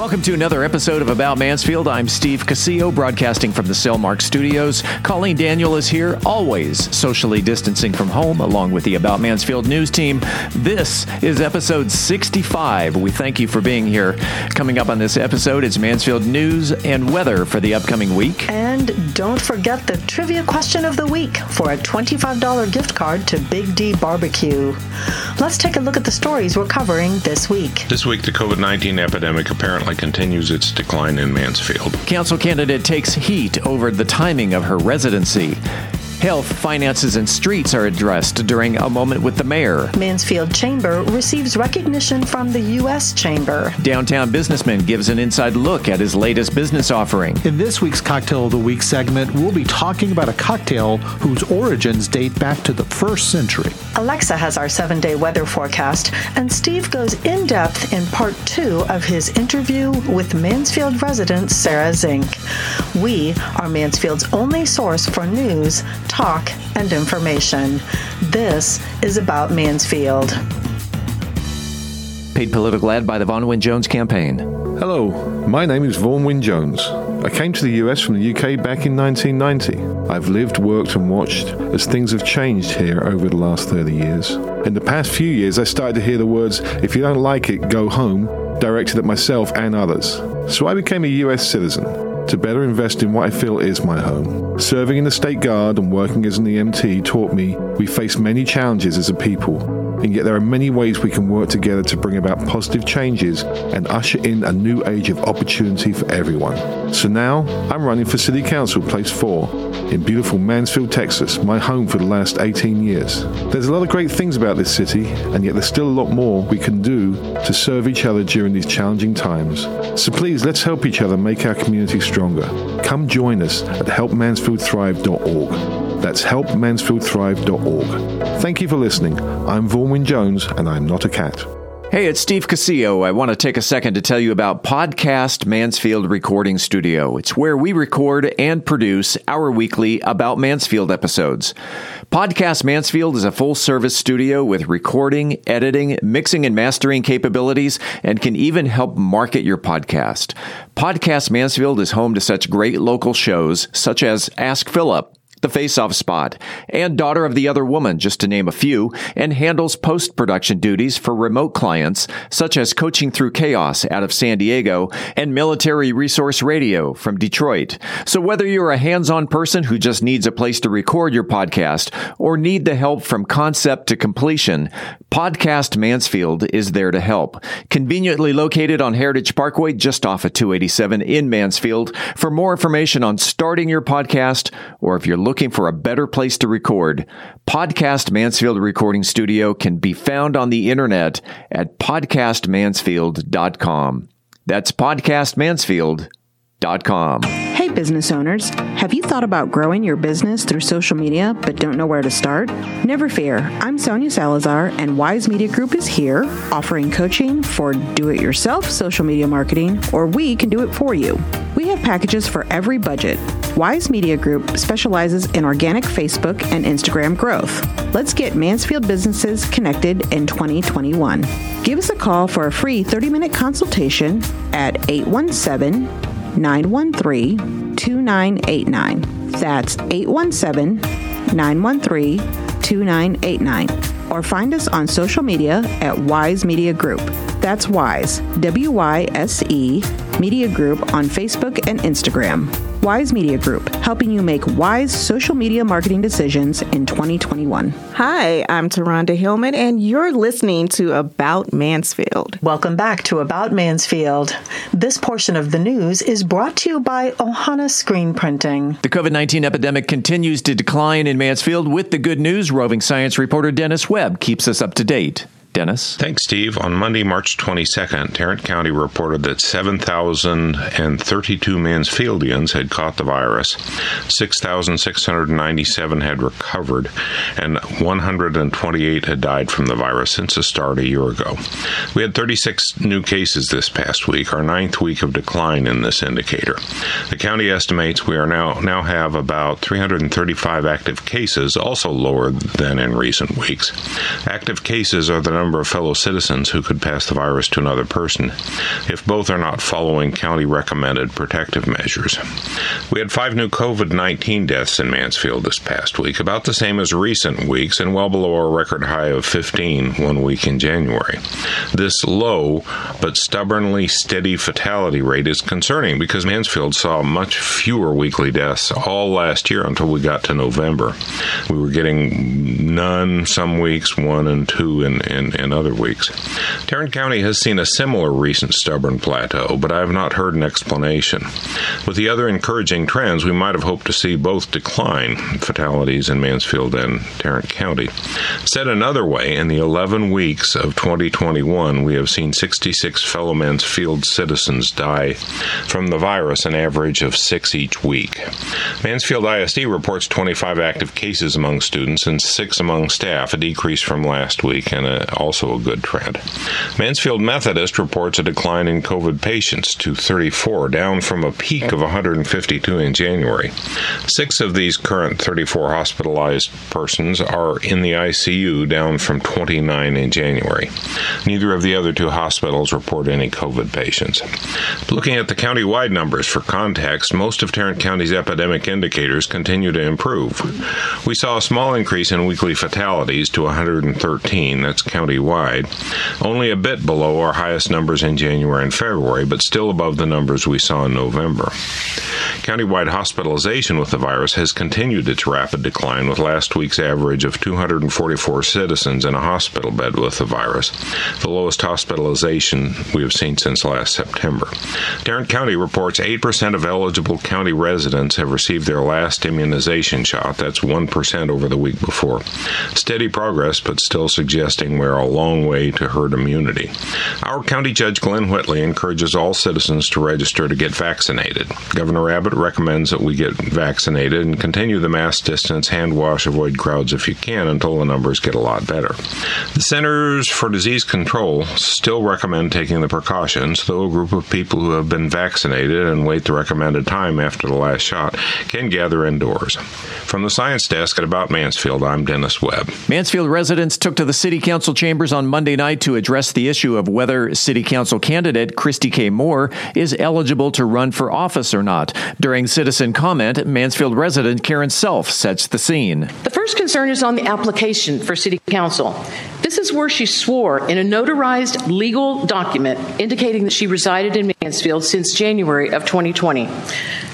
Welcome to another episode of About Mansfield. I'm Steve Casillo, broadcasting from the Cellmark Studios. Colleen Daniel is here, always socially distancing from home, along with the About Mansfield news team. This is episode 65. We thank you for being here. Coming up on this episode is Mansfield news and weather for the upcoming week. And don't forget the trivia question of the week for a $25 gift card to Big D Barbecue. Let's take a look at the stories we're covering this week. This week, the COVID 19 epidemic apparently continues its decline in Mansfield. Council candidate takes heat over the timing of her residency. Health, finances, and streets are addressed during a moment with the mayor. Mansfield Chamber receives recognition from the U.S. Chamber. Downtown businessman gives an inside look at his latest business offering. In this week's Cocktail of the Week segment, we'll be talking about a cocktail whose origins date back to the first century. Alexa has our seven day weather forecast, and Steve goes in depth in part two of his interview with Mansfield resident Sarah Zink. We are Mansfield's only source for news talk, and information. This is about Mansfield. Paid political ad by the Vaughan Wynne Jones campaign. Hello, my name is Vaughan Wynne Jones. I came to the US from the UK back in 1990. I've lived, worked, and watched as things have changed here over the last 30 years. In the past few years, I started to hear the words, if you don't like it, go home, directed at myself and others. So I became a US citizen to better invest in what I feel is my home. Serving in the State Guard and working as an EMT taught me we face many challenges as a people, and yet there are many ways we can work together to bring about positive changes and usher in a new age of opportunity for everyone. So now I'm running for City Council Place 4 in beautiful Mansfield, Texas, my home for the last 18 years. There's a lot of great things about this city, and yet there's still a lot more we can do to serve each other during these challenging times. So please, let's help each other make our community stronger. Come join us at helpmansfieldthrive.org. That's helpmansfieldthrive.org. Thank you for listening. I'm Vaughan Jones, and I'm not a cat. Hey, it's Steve Casillo. I want to take a second to tell you about Podcast Mansfield Recording Studio. It's where we record and produce our weekly About Mansfield episodes. Podcast Mansfield is a full service studio with recording, editing, mixing, and mastering capabilities and can even help market your podcast. Podcast Mansfield is home to such great local shows such as Ask Philip. The Face Off Spot, and Daughter of the Other Woman, just to name a few, and handles post production duties for remote clients such as Coaching Through Chaos out of San Diego and Military Resource Radio from Detroit. So whether you're a hands on person who just needs a place to record your podcast or need the help from concept to completion, Podcast Mansfield is there to help. Conveniently located on Heritage Parkway just off of 287 in Mansfield. For more information on starting your podcast or if you're looking looking for a better place to record, Podcast Mansfield Recording Studio can be found on the internet at podcastmansfield.com. That's podcastmansfield.com. Business owners. Have you thought about growing your business through social media but don't know where to start? Never fear. I'm Sonia Salazar, and Wyse Media Group is here offering coaching for do it yourself social media marketing, or we can do it for you. We have packages for every budget. Wyse Media Group specializes in organic Facebook and Instagram growth. Let's get Mansfield businesses connected in 2021. Give us a call for a free 30 minute consultation at 817 913 2989. That's 817 913 2989. Or find us on social media at Wyse Media Group. That's Wyse, W Y S E, Media Group on Facebook and Instagram. Wyse Media Group, helping you make wise social media marketing decisions in 2021. Hi, I'm Taronda Hillman, and you're listening to About Mansfield. Welcome back to About Mansfield. This portion of the news is brought to you by Ohana Screen Printing. The COVID 19 epidemic continues to decline in Mansfield. With the good news, roving science reporter Dennis Webb keeps us up to date. Dennis? Thanks, Steve. On Monday, March 22nd, Tarrant County reported that 7,032 Mansfieldians had caught the virus, 6,697 had recovered, and 128 had died from the virus since the start a year ago. We had 36 new cases this past week, our ninth week of decline in this indicator. The county estimates we are now now have about 335 active cases, also lower than in recent weeks. Active cases are the number of fellow citizens who could pass the virus to another person if both are not following county recommended protective measures. We had five new COVID 19 deaths in Mansfield this past week, about the same as recent weeks and well below our record high of 15 one week in January. This low but stubbornly steady fatality rate is concerning because Mansfield saw much fewer weekly deaths all last year until we got to November. We were getting none some weeks, one and two in, in, in other weeks. Tarrant County has seen a similar recent stubborn plateau, but I have not heard an explanation. With the other encouraging trends, we might have hoped to see both decline, fatalities in Mansfield and Tarrant County. Said another way, in the 11 weeks of 2021, we have seen 66 fellow Mansfield citizens die from the virus, an average of six each week. Mansfield ISD reports 25 active cases among students and six among staff, a decrease from last week and a, also a good trend. Mansfield Methodist reports a decline in COVID patients to 34, down from a peak of 152 in January. Six of these current 34 hospitalized persons are in the ICU, down from 29 in January. Neither of the other two hospitals report any COVID patients. Looking at the county-wide numbers for context, most of Tarrant County's epidemic indicators continue to improve. We saw a small increase in weekly fatalities to 113, that's county-wide, only a bit below our highest numbers in January and February, but still above the numbers we saw in November. Countywide hospitalization with the virus has continued its rapid decline, with last week's average of 244 citizens in a hospital bed with the virus, the lowest hospitalization we have seen since last September. Tarrant County reports 8% of eligible county residents have received their last immunization shot. That's 1% over the week before. Steady progress, but still suggesting we're a long way to herd immunity. Our County Judge Glenn Whitley encourages all citizens to register to get vaccinated. Governor Abbott recommends that we get vaccinated and continue the mask distance, hand wash, avoid crowds if you can until the numbers get a lot better. The Centers for Disease Control still recommend taking the precautions, though a group of people who have been vaccinated and wait the recommended time after the last shot can gather indoors. From the Science Desk at About Mansfield, I'm Dennis Webb. Mansfield residents took to the City Council chambers on Monday night to address the issue of whether City Council candidate Christy K. Moore is eligible to run for office or not. During citizen comment, Mansfield resident Karen Self sets the scene. The first concern is on the application for City Council. This is where she swore in a notarized legal document indicating that she resided in Mansfield since January of 2020.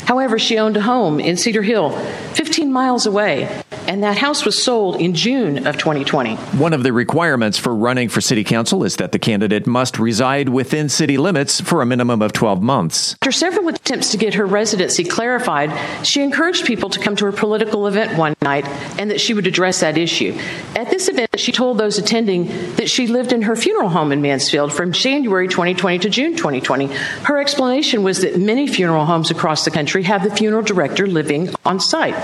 However, she owned a home in Cedar Hill, 15 miles away, and that house was sold in June of 2020. One of the requirements for running for city council is that the candidate must reside within city limits for a minimum of 12 months. After several attempts to get her residency clarified, she encouraged people to come to her political event one night and that she would address that issue. At this event, she told those attending that she lived in her funeral home in Mansfield from January 2020 to June 2020. Her explanation was that many funeral homes across the country have the funeral director living on site.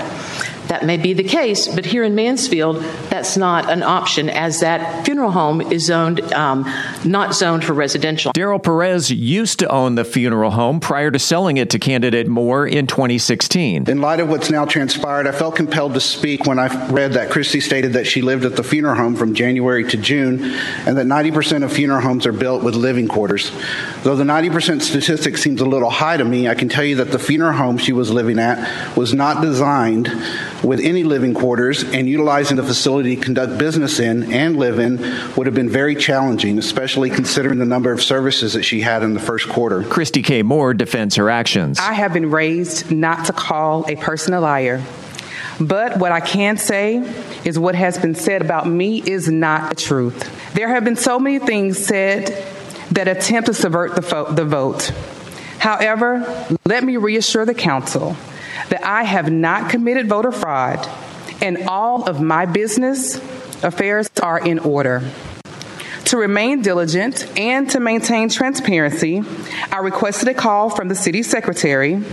That may be the case, but here in Mansfield, that's not an option as that funeral home is zoned, um, not zoned for residential. Daryl Perez used to own the funeral home prior to selling it to candidate Moore in 2016. In light of what's now transpired, I felt compelled to speak when I read that Christy stated that she lived at the funeral home from January to June and that 90% of funeral homes are built with living quarters. Though the 90% statistic seems a little high to me, I can tell you that the funeral home she was living at was not designed with any living quarters, and utilizing the facility to conduct business in and live in would have been very challenging, especially considering the number of services that she had in the first quarter. Christy K. Moore defends her actions. I have been raised not to call a person a liar. But what I can say is what has been said about me is not the truth. There have been so many things said that attempt to subvert the, fo- the vote. However, let me reassure the council that I have not committed voter fraud and all of my business affairs are in order. To remain diligent and to maintain transparency, I requested a call from the city secretary.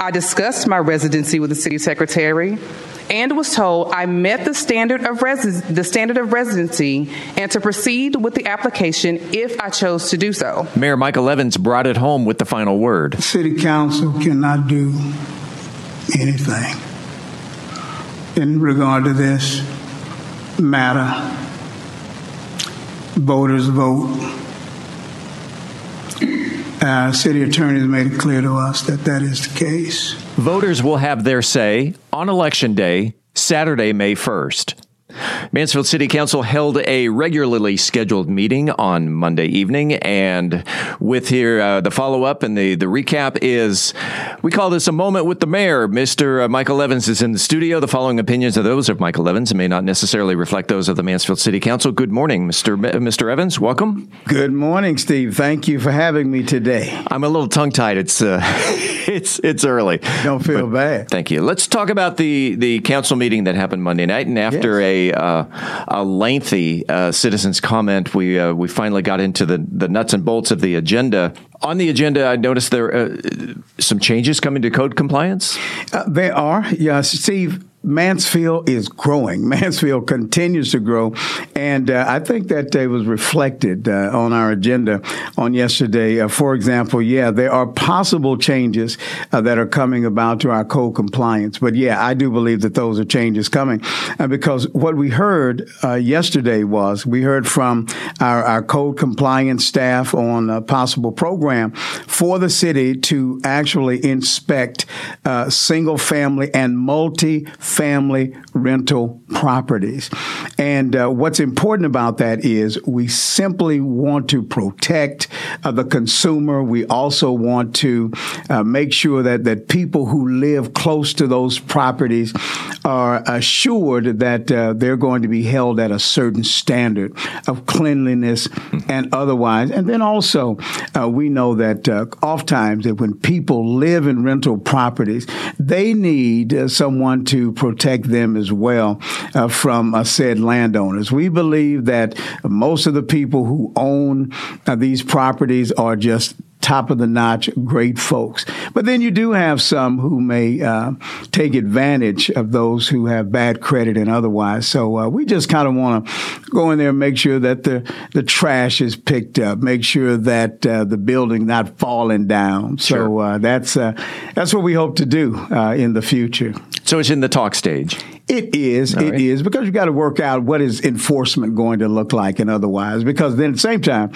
I discussed my residency with the city secretary and was told I met the standard of resi- the standard of residency and to proceed with the application if I chose to do so. Mayor Michael Evans brought it home with the final word. City council cannot do anything in regard to this matter. voters vote. Uh, city attorney has made it clear to us that that is the case. Voters will have their say on Election Day, Saturday, May 1st. Mansfield City Council held a regularly scheduled meeting on Monday evening, and with here uh, the follow up and the the recap is we call this a moment with the mayor. Mr. Uh, Michael Evans is in the studio. The following opinions are those of Michael Evans and may not necessarily reflect those of the Mansfield City Council. Good morning, Mr. Mr. Evans. Welcome. Good morning, Steve. Thank you for having me today. I'm a little tongue tied. It's uh, it's it's early. Don't feel bad. Thank you. Let's talk about the the council meeting that happened Monday night, and after yes. a uh, a lengthy uh, citizens comment, we uh, we finally got into the the nuts and bolts of the agenda. On the agenda, I noticed there uh, some changes coming to code compliance. Uh, there are, yes, Steve. Mansfield is growing. Mansfield continues to grow, and uh, I think that it was reflected uh, on our agenda on yesterday. Uh, for example, yeah, there are possible changes uh, that are coming about to our code compliance, but yeah, I do believe that those are changes coming uh, because what we heard uh, yesterday was we heard from our, our code compliance staff on a possible program for the city to actually inspect single family and multi family rental properties. And uh, what's important about that is we simply want to protect uh, the consumer. We also want to uh, make sure that, that people who live close to those properties are assured that uh, they're going to be held at a certain standard of cleanliness and otherwise. And then also, uh, we know that uh, oftentimes that when people live in rental properties, they need someone to protect them as well uh, from uh, said landowners. We believe that most of the people who own uh, these properties are just top of the notch, great folks. But then you do have some who may uh, take advantage of those who have bad credit and otherwise. So uh, we just kind of want to go in there and make sure that the, the trash is picked up, make sure that uh, the building not falling down. So sure. Uh, that's uh, that's what we hope to do uh, in the future. So it's in the talk stage. It is. All it right. is because you got to work out what is enforcement going to look like and otherwise. Because then at the same time,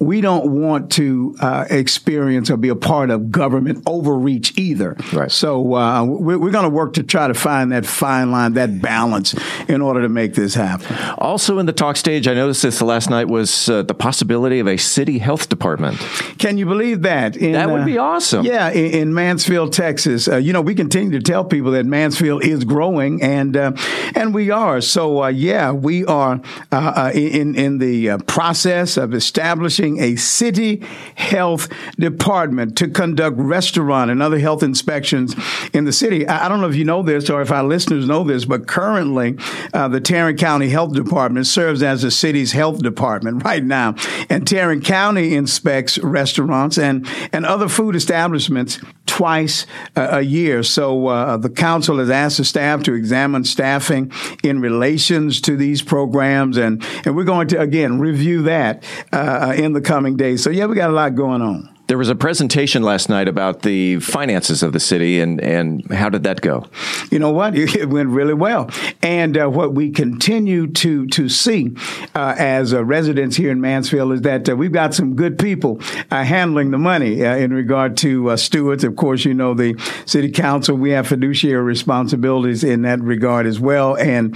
we don't want to uh, experience or be a part of government overreach either. Right. So uh, we're, we're going to work to try to find that fine line, that balance, in order to make this happen. Also in the talk stage, I noticed this last night was uh, the possibility of a city health department. Can you believe that? In, that would be uh, awesome. Yeah, in, in Mansfield, Texas. Uh, you know, we continue to tell people that Mansfield is growing and and uh, and we are. So uh, yeah, we are uh, uh in in the uh, process of establishing a city health department to conduct restaurant and other health inspections in the city. I, I don't know if you know this or if our listeners know this, but currently the Tarrant County Health Department serves as the city's health department right now, and Tarrant County inspects restaurants and and other food establishments twice a year. So the council has asked the staff to examine on staffing in relations to these programs, and and we're going to again review that uh, in the coming days. So yeah, we got a lot going on. There was a presentation last night about the finances of the city, and, and how did that go? You know what? It went really well. And uh, what we continue to to see uh, as uh, residents here in Mansfield is that uh, we've got some good people uh, handling the money uh, in regard to stewards. Of course, you know the city council. We have fiduciary responsibilities in that regard as well. And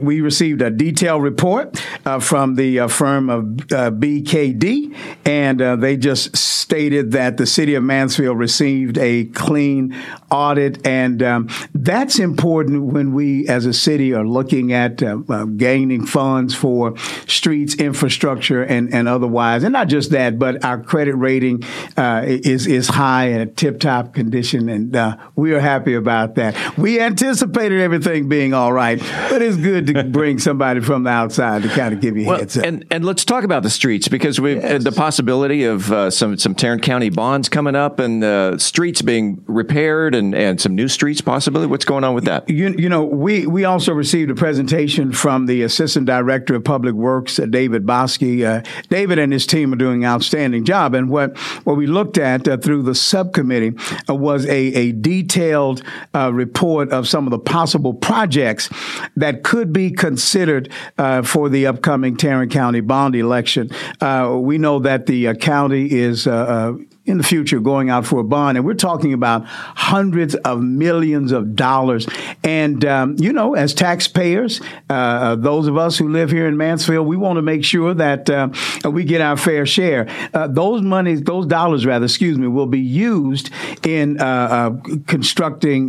we received a detailed report from the firm of BKD, and they just stated that the city of Mansfield received a clean audit, and um, that's important when we, as a city, are looking at uh, uh, gaining funds for streets, infrastructure, and, and otherwise. And not just that, but our credit rating uh, is is high and a tip top condition, and uh, we are happy about that. We anticipated everything being all right, but it's good to bring somebody from the outside to kind of give you well, heads up. And and let's talk about the streets because we yes. the possibility of uh, some some Tarrant County bonds coming up and uh, streets being repaired and, and some new streets possibly. What's going on with that? You, you know, we, we also received a presentation from the Assistant Director of Public Works, uh, David Bosky. Uh, David and his team are doing an outstanding job. And what, what we looked at uh, through the subcommittee uh, was a, a detailed report of some of the possible projects that could be considered for the upcoming Tarrant County bond election. we know that the county is was uh, uh in the future going out for a bond. And we're talking about hundreds of millions of dollars. And, um, you know, as taxpayers, uh, uh, those of us who live here in Mansfield, we want to make sure that uh, we get our fair share. Uh, those monies, those dollars, rather, excuse me, will be used in uh, uh, constructing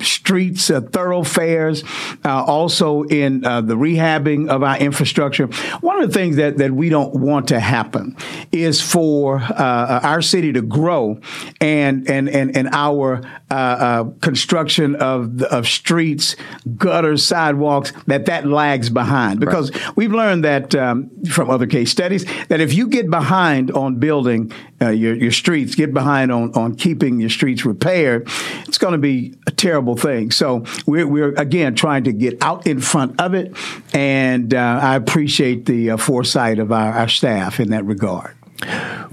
streets, thoroughfares, also in the rehabbing of our infrastructure. One of the things that, that we don't want to happen is for our city city to grow and and and, and our uh, uh, construction of of streets, gutters, sidewalks that that lags behind because right. we've learned that um, from other case studies that if you get behind on building uh, your your streets, get behind on on keeping your streets repaired, it's going to be a terrible thing. So we're we're again trying to get out in front of it, and uh, I appreciate the uh, foresight of our, our staff in that regard.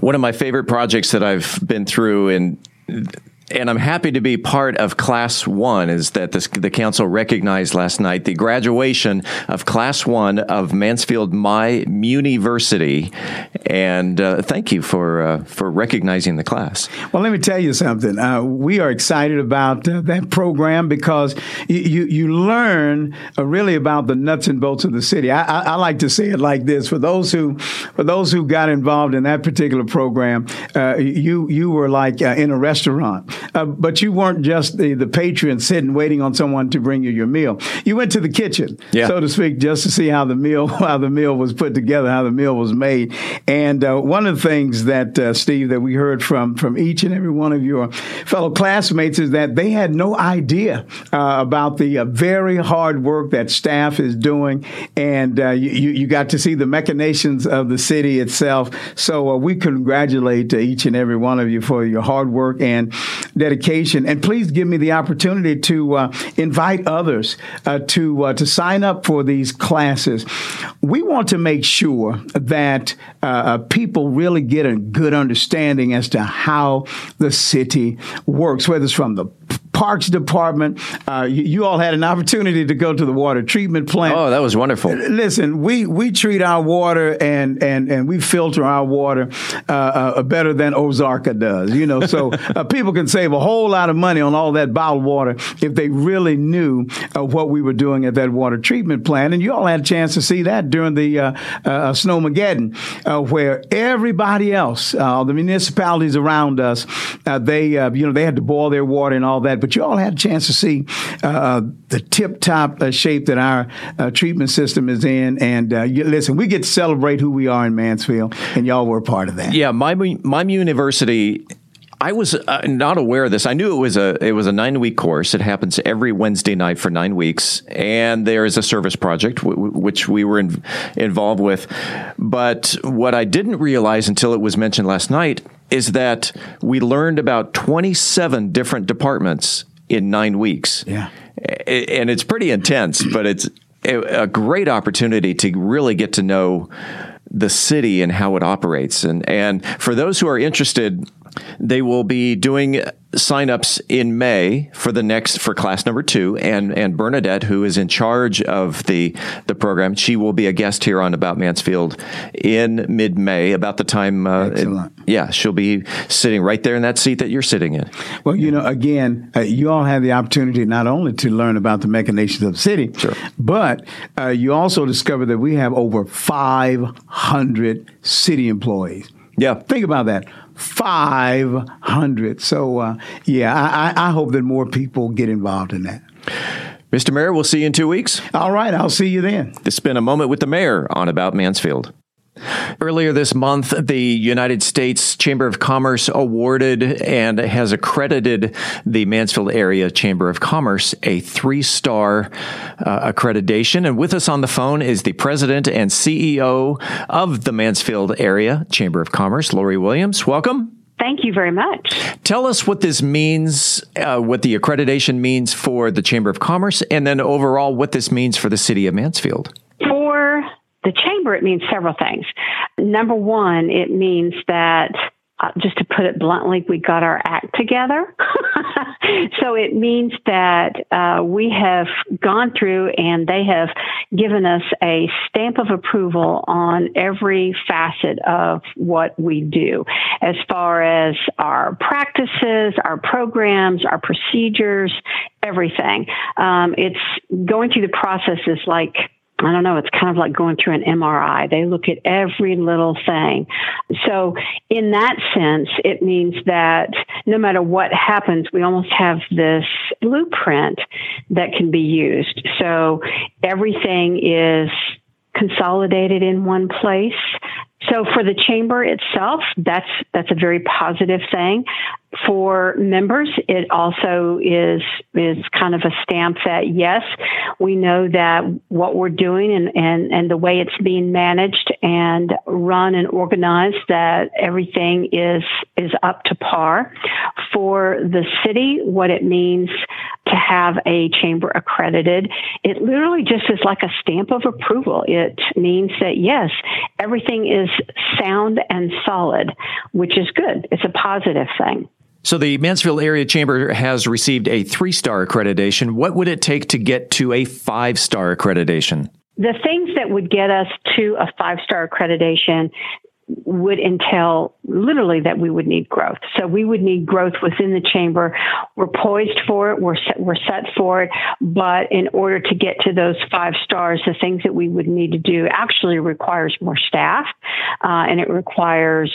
One of my favorite projects that I've been through and and I'm happy to be part of Class One. Is that this, the council recognized last night the graduation of Class One of Mansfield My University, and uh, thank you for uh, for recognizing the class. Well, let me tell you something. Uh, we are excited about uh, that program because you you, you learn uh, really about the nuts and bolts of the city. I, I, I, like to say it like this: for those who for those who got involved in that particular program, uh, you you were like in a restaurant. Uh, but you weren't just the, the patron sitting waiting on someone to bring you your meal. You went to the kitchen, yeah. so to speak, just to see how the meal how the meal was put together, how the meal was made. And uh, one of the things that uh, Steve that we heard from from each and every one of your fellow classmates is that they had no idea uh, about the uh, very hard work that staff is doing, and uh, you you got to see the machinations of the city itself. So we congratulate each and every one of you for your hard work and dedication. And please give me the opportunity to uh, invite others uh, to uh, to sign up for these classes. We want to make sure that uh, uh, people really get a good understanding as to how the city works, whether it's from the Parks Department. Uh, you, you, all had an opportunity to go to the water treatment plant. Oh, that was wonderful. Listen, we we treat our water and and and we filter our water uh, uh, better than Ozarka does. You know, so uh, people can save a whole lot of money on all that bottled water if they really knew uh, what we were doing at that water treatment plant. And you all had a chance to see that during the uh, Snowmageddon, where everybody else, the municipalities around us, they you know they had to boil their water and all that but you all had a chance to see uh, the tip top uh, shape that our uh, treatment system is in. And uh, you, listen, we get to celebrate who we are in Mansfield, and y'all were part of that. Yeah, my my university I was uh, not aware of this. I knew it was a it was a nine week course. It happens every Wednesday night for nine weeks, and there is a service project w- which we were in, involved with. But what I didn't realize until it was mentioned last night is that we learned about twenty seven different departments in nine weeks. Yeah, and it's pretty intense, but it's a great opportunity to really get to know the city and how it operates. And and for those who are interested, they will be doing signups in May for the next for class number two, and and Bernadette, who is in charge of the the program, she will be a guest here on About Mansfield in mid May, about the time. Uh, Excellent. It, yeah, she'll be sitting right there in that seat that you're sitting in. Well, you know, again, uh, you all have the opportunity not only to learn about the machinations of the city, sure. but uh, you also discover that we have over 500 city employees. Yeah. Think about that. 500. So, uh, yeah, I, I hope that more people get involved in that. Mr. Mayor, we'll see you in two weeks. All right, I'll see you then. Has been a moment with the mayor on About Mansfield. Earlier this month, the United States Chamber of Commerce awarded and has accredited the Mansfield Area Chamber of Commerce a three star uh, accreditation. And with us on the phone is the president and CEO of the Mansfield Area Chamber of Commerce, Lori Williams. Welcome. Thank you very much. Tell us what this means, uh, what the accreditation means for the Chamber of Commerce, and then overall what this means for the city of Mansfield the chamber, it means several things. Number one, it means that uh, just to put it bluntly, we got our act together. so it means that uh, we have gone through and they have given us a stamp of approval on every facet of what we do, as far as our practices, our programs, our procedures, everything. Um, it's going through the process is like I don't know, it's kind of like going through an MRI. They look at every little thing. So, in that sense, it means that no matter what happens, we almost have this blueprint that can be used. So, everything is consolidated in one place. So for the chamber itself, that's that's a very positive thing for members, it also is is kind of a stamp that yes, we know that what we're doing and, and, and the way it's being managed and run and organized, that everything is is up to par. For the city, what it means to have a chamber accredited, it literally just is like a stamp of approval. It means that yes, everything is sound and solid, which is good. It's a positive thing. So the Mansfield Area Chamber has received a three star accreditation. What would it take to get to a five star accreditation? The things that would get us to a five star accreditation would entail literally that we would need growth. So we would need growth within the chamber. We're poised for it. We're set, we're set for it. But in order to get to those five stars, the things that we would need to do actually requires more staff, uh, and it requires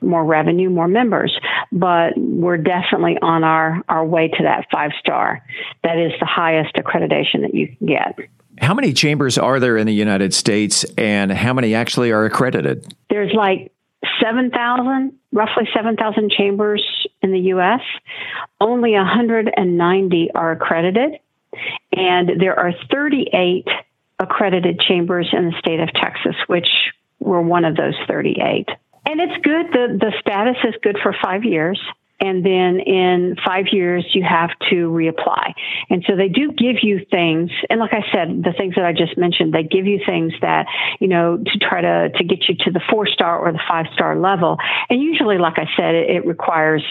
more revenue, more members. But we're definitely on our, our way to that five star. That is the highest accreditation that you can get. How many chambers are there in the United States and how many actually are accredited? There's like 7,000, roughly 7,000 chambers in the US. Only 190 are accredited. And there are 38 accredited chambers in the state of Texas, which were one of those 38. And it's good. The, the status is good for five years. And then in five years, you have to reapply. And so they do give you things. And like I said, the things that I just mentioned, they give you things that, you know, to try to, to get you to the four star or the five star level. And usually, like I said, it, it requires,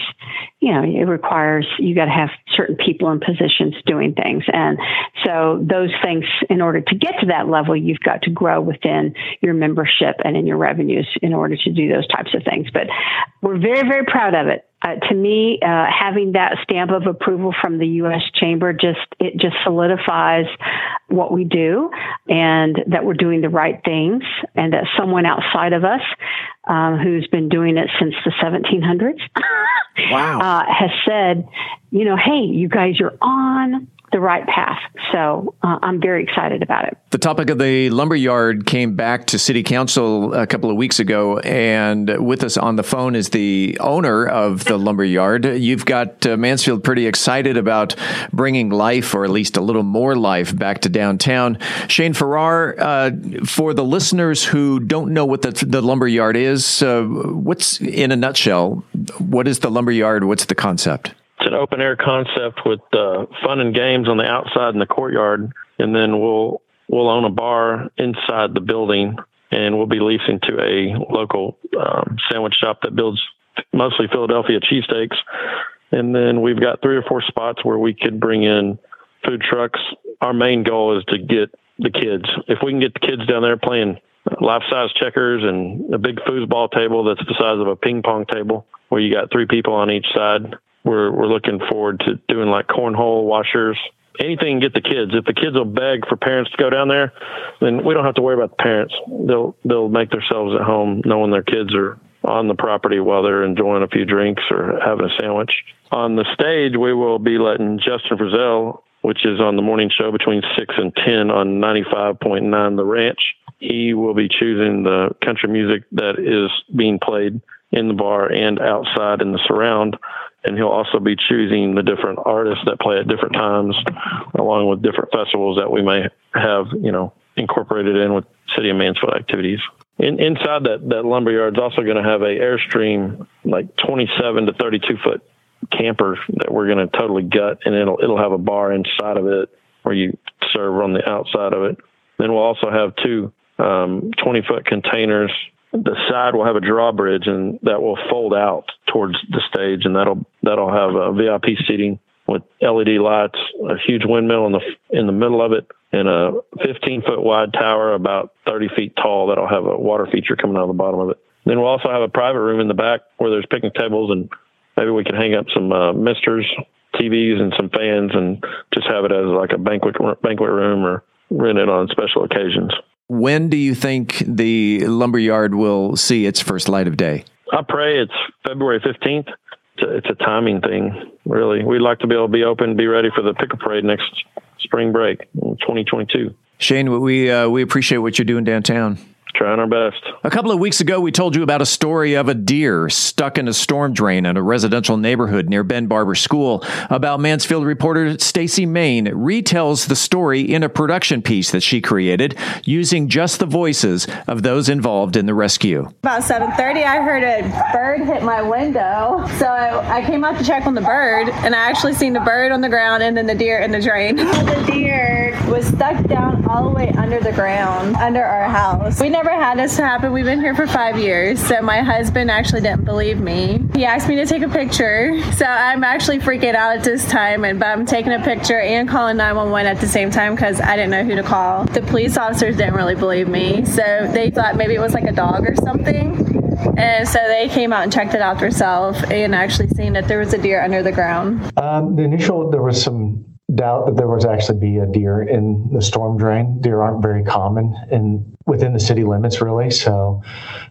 you know, it requires you got to have certain people in positions doing things. And so those things, in order to get to that level, you've got to grow within your membership and in your revenues in order to do those types of things. But we're very, very proud of it. Uh, to me, uh, having that stamp of approval from the U.S. Chamber just it just solidifies what we do, and that we're doing the right things, and that someone outside of us, um, who's been doing it since the 1700s, wow, uh, has said, you know, hey, you guys are on the right path. So uh, I'm very excited about it. The topic of the lumberyard came back to City Council a couple of weeks ago, and with us on the phone is the owner of the lumberyard. You've got uh, Mansfield pretty excited about bringing life, or at least a little more life, back to downtown. Shane Farrar, uh, for the listeners who don't know what the, the lumberyard is, uh, what's in a nutshell? What is the lumberyard? What's the concept? It's an open air concept with uh, fun and games on the outside in the courtyard, and then we'll we'll own a bar inside the building, and we'll be leasing to a local um, sandwich shop that builds mostly Philadelphia cheesesteaks. And then we've got three or four spots where we could bring in food trucks. Our main goal is to get the kids. If we can get the kids down there playing life size checkers and a big foosball table that's the size of a ping pong table where you got three people on each side we're we're looking forward to doing like cornhole washers, anything get the kids. If the kids will beg for parents to go down there, then we don't have to worry about the parents. They'll they'll make themselves at home, knowing their kids are on the property while they're enjoying a few drinks or having a sandwich. On the stage, we will be letting Justin Frizzell, which is on the morning show between six and ten on ninety five point nine The Ranch. he will be choosing the country music that is being played in the bar and outside in the surround. And he'll also be choosing the different artists that play at different times, along with different festivals that we may have, you know, incorporated in with City of Mansfield activities. In, inside that, that lumber yard is also going to have a Airstream, like 27 to 32 foot camper that we're going to totally gut, and it'll it'll have a bar inside of it where you serve on the outside of it. Then we'll also have two um, 20 foot containers. The side will have a drawbridge, and that will fold out towards the stage, and that'll that'll have a VIP seating with LED lights, a huge windmill in the in the middle of it, and a 15 foot wide tower about 30 feet tall that'll have a water feature coming out of the bottom of it. Then we'll also have a private room in the back where there's picnic tables and maybe we can hang up some uh, misters, TVs, and some fans, and just have it as like a banquet banquet room or rent it on special occasions. When do you think the lumberyard will see its first light of day? I pray it's February 15th. It's a, it's a timing thing, really. We'd like to be able to be open, be ready for the pickle parade next spring break, 2022. Shane, we uh, we appreciate what you're doing downtown trying our best. A couple of weeks ago, we told you about a story of a deer stuck in a storm drain in a residential neighborhood near Ben Barber School. About Mansfield reporter Stacy Main retells the story in a production piece that she created using just the voices of those involved in the rescue. About 7:30, I heard a bird hit my window, so I, I came out to check on the bird, and I actually seen the bird on the ground and then the deer in the drain. the deer was stuck down all the way under the ground under our house. We never never had this happen. We've been here for five years. So my husband actually didn't believe me. He asked me to take a picture. So I'm actually freaking out at this time, and but I'm taking a picture and calling 911 at the same time because I didn't know who to call. The police officers didn't really believe me, so they thought maybe it was like a dog or something. And so they came out and checked it out themselves and actually seen that there was a deer under the ground. Um, the initial, there was some doubt that there was actually be a deer in the storm drain. Deer aren't very common in within the city limits, really. So,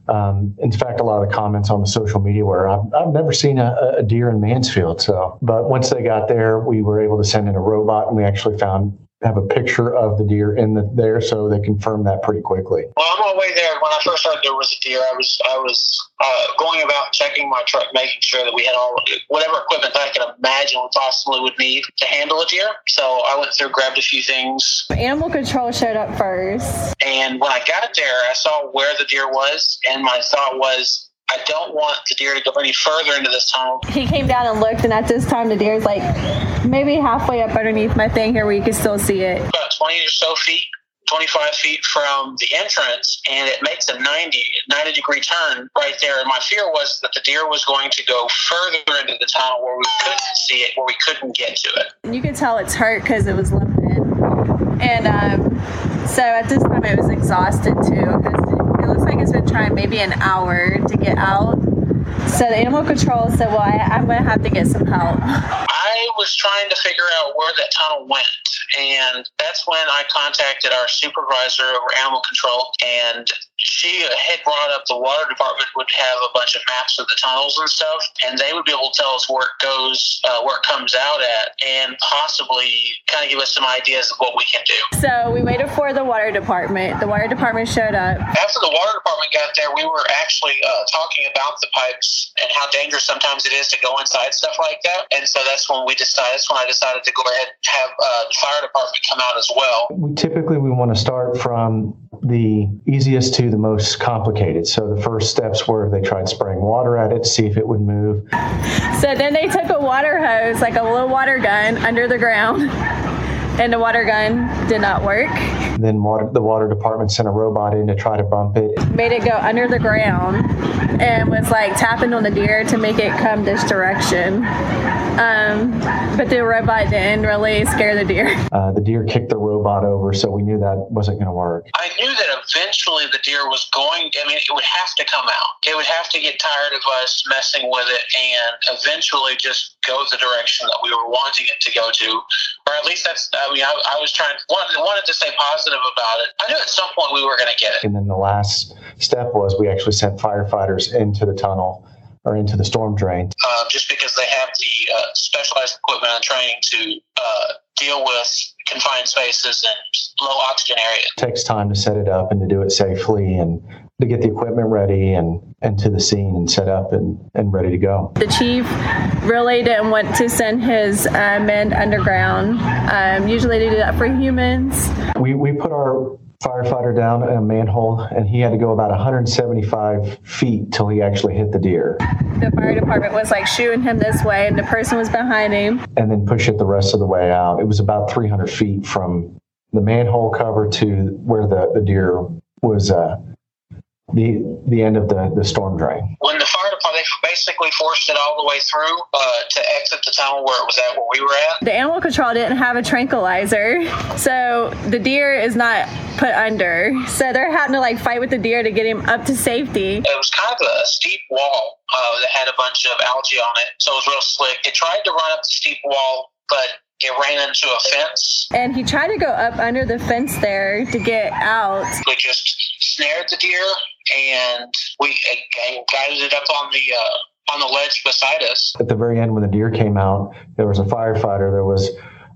um, in fact, a lot of the comments on the social media were, "I've, I've never seen a, a, deer in Mansfield." So, but once they got there, we were able to send in a robot, and we actually found have a picture of the deer in the, there, so they confirmed that pretty quickly. Well, on my way there, when I first heard there was a deer, I was I was uh, going about checking my truck, making sure that we had all whatever equipment that I could imagine we possibly would need to handle a deer. So I went through, grabbed a few things. Animal control showed up first, and when I got there, I saw where the deer was, and my thought was. I don't want the deer to go any further into this tunnel. He came down and looked, and at this time, the deer deer's like maybe halfway up underneath my thing here where you can still see it. About 20 or so feet 25 feet from the entrance and it makes a 90, 90 degree turn right there. And my fear was that the deer was going to go further into the tunnel where we couldn't see it, where we couldn't get to it. You could tell it's hurt because it was limping. And um, so at this time it was exhausted too trying maybe an hour to get out. So the animal control said, well, I, I'm going to have to get some help. I was trying to figure out where that tunnel went. And that's when I contacted our supervisor over animal control. And she had brought up the water department would have a bunch of maps of the tunnels and stuff, and they would be able to tell us where it goes, uh, where it comes out at, and possibly kind of give us some ideas of what we can do. So we waited for the water department. The water department showed up. After the water department got there, we were actually uh, talking about the pipes and how dangerous sometimes it is to go inside stuff like that. And so that's when we decided. That's when I decided to go ahead and have uh, the fire department come out as well. We typically we want to start from the easiest to the most complicated. So the first steps were they tried spraying water at it to see if it would move. So then they took a water hose, like a little water gun, under the ground and the water gun did not work. Then water, the water department sent a robot in to try to bump it. Made it go under the ground and was like tapping on the deer to make it come this direction. Um, but the robot didn't really scare the deer. Uh, the deer kicked the robot over, so we knew that wasn't going to work. I knew that eventually the deer was going, I mean, it would have to come out. It would have to get tired of us messing with it and eventually just go the direction that we were wanting it to go to. Or at least that's, I mean, I, I was trying, wanted, wanted to stay positive about it. I knew at some point we were going to get it. And then the last step was we actually sent firefighters into the tunnel or into the storm drain. Uh, just because they have the uh, specialized equipment and training to uh, deal with confined spaces and low oxygen areas. It takes time to set it up and to do it safely and to get the equipment ready and, and to the scene and set up and, and ready to go. The chief really didn't want to send his uh, men underground. Um, usually they do that for humans. We, we put our firefighter down a manhole and he had to go about 175 feet till he actually hit the deer. The fire department was like shooing him this way and the person was behind him. And then push it the rest of the way out. It was about 300 feet from the manhole cover to where the, the deer was uh, the the end of the, the storm drain. When the fire department they basically forced it all the way through uh, to exit the tunnel where it was at where we were at. The animal control didn't have a tranquilizer, so the deer is not put under. So they're having to like fight with the deer to get him up to safety. It was kind of a steep wall uh, that had a bunch of algae on it, so it was real slick. It tried to run up the steep wall, but it ran into a fence. And he tried to go up under the fence there to get out. We just snared the deer and we guided it up on the uh, on the ledge beside us. At the very end, when the deer came out, there was a firefighter. There was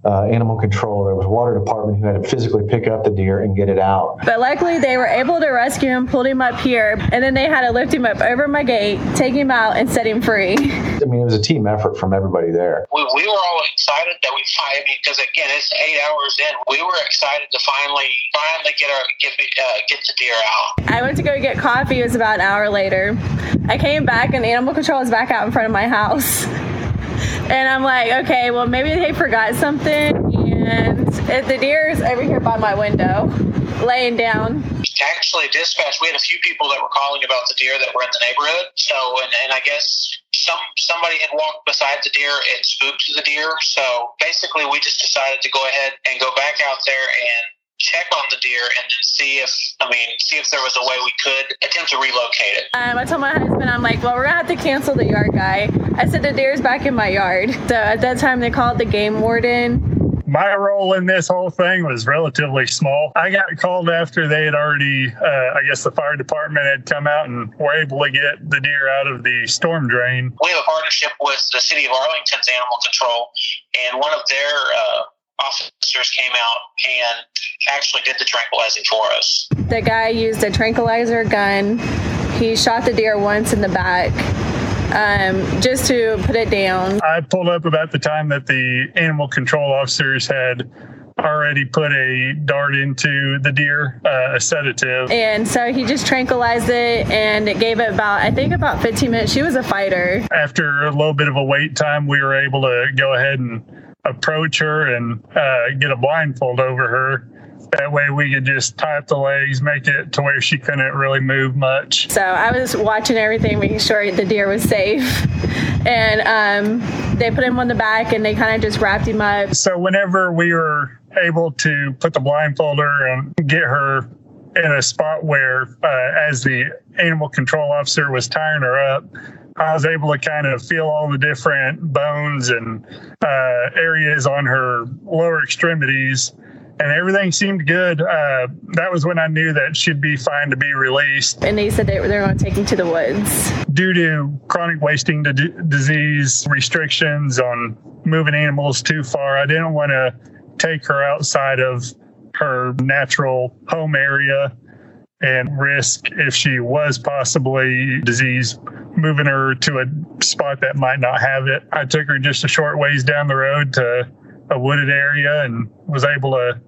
uh, animal control. There was water department who had to physically pick up the deer and get it out. But luckily, they were able to rescue him, pulled him up here, and then they had to lift him up over my gate, take him out, and set him free. I mean, it was a team effort from everybody there. We, we were all excited that we finally, because again, it's eight hours in. We were excited to finally, finally get our get uh, get the deer out. I went to go get coffee. It was about an hour later. I came back, and animal control was back out in front of my house. And I'm like, okay, well, maybe they forgot something. And the deer is over here by my window, laying down. Actually, dispatch, we had a few people that were calling about the deer that were in the neighborhood. So, and, and I guess some somebody had walked beside the deer and spooked the deer. So basically, we just decided to go ahead and go back out there and check on the deer and then see if I mean see if there was a way we could attempt to relocate it. Um, I told my husband, I'm like, well, we're gonna have to cancel the yard guy. I said the deer's back in my yard. So at that time, they called the game warden. My role in this whole thing was relatively small. I got called after they had already, uh, I guess the fire department had come out and were able to get the deer out of the storm drain. We have a partnership with the City of Arlington's Animal Control, and one of their uh, officers came out and actually did the tranquilizing for us. The guy used a tranquilizer gun. He shot the deer once in the back. Um, just to put it down. I pulled up about the time that the animal control officers had already put a dart into the deer, uh, a sedative. And so he just tranquilized it and it gave it about, I think, about 15 minutes. She was a fighter. After a little bit of a wait time, we were able to go ahead and approach her and uh, get a blindfold over her. That way we could just tie up the legs, make it to where she couldn't really move much. So I was watching everything, making sure the deer was safe. And um, they put him on the back and they kind of just wrapped him up. So whenever we were able to put the blindfolder and get her in a spot where, uh, as the animal control officer was tying her up, I was able to kind of feel all the different bones and uh, areas on her lower extremities, and everything seemed good. Uh, that was when I knew that she'd be fine to be released. And they said they were, going to take him to the woods. Due to chronic wasting d- disease restrictions on moving animals too far, I didn't want to take her outside of her natural home area and risk if she was possibly disease moving her to a spot that might not have it. I took her just a short ways down the road to a wooded area and was able to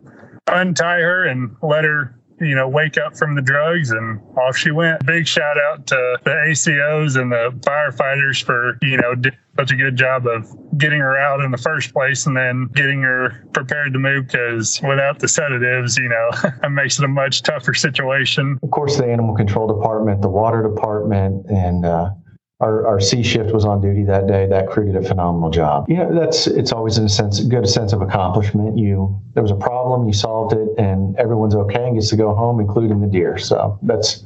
untie her and let her you know, wake up from the drugs and off she went. Big shout out to the ACOs and the firefighters for, you know, doing such a good job of getting her out in the first place and then getting her prepared to move because without the sedatives, you know, it makes it a much tougher situation. Of course, the animal control department, the water department, and, uh, our, our C shift was on duty that day. That crew did a phenomenal job. You know, that's it's always in a sense good sense of accomplishment. You there was a problem, you solved it, and everyone's okay and gets to go home, including the deer. So that's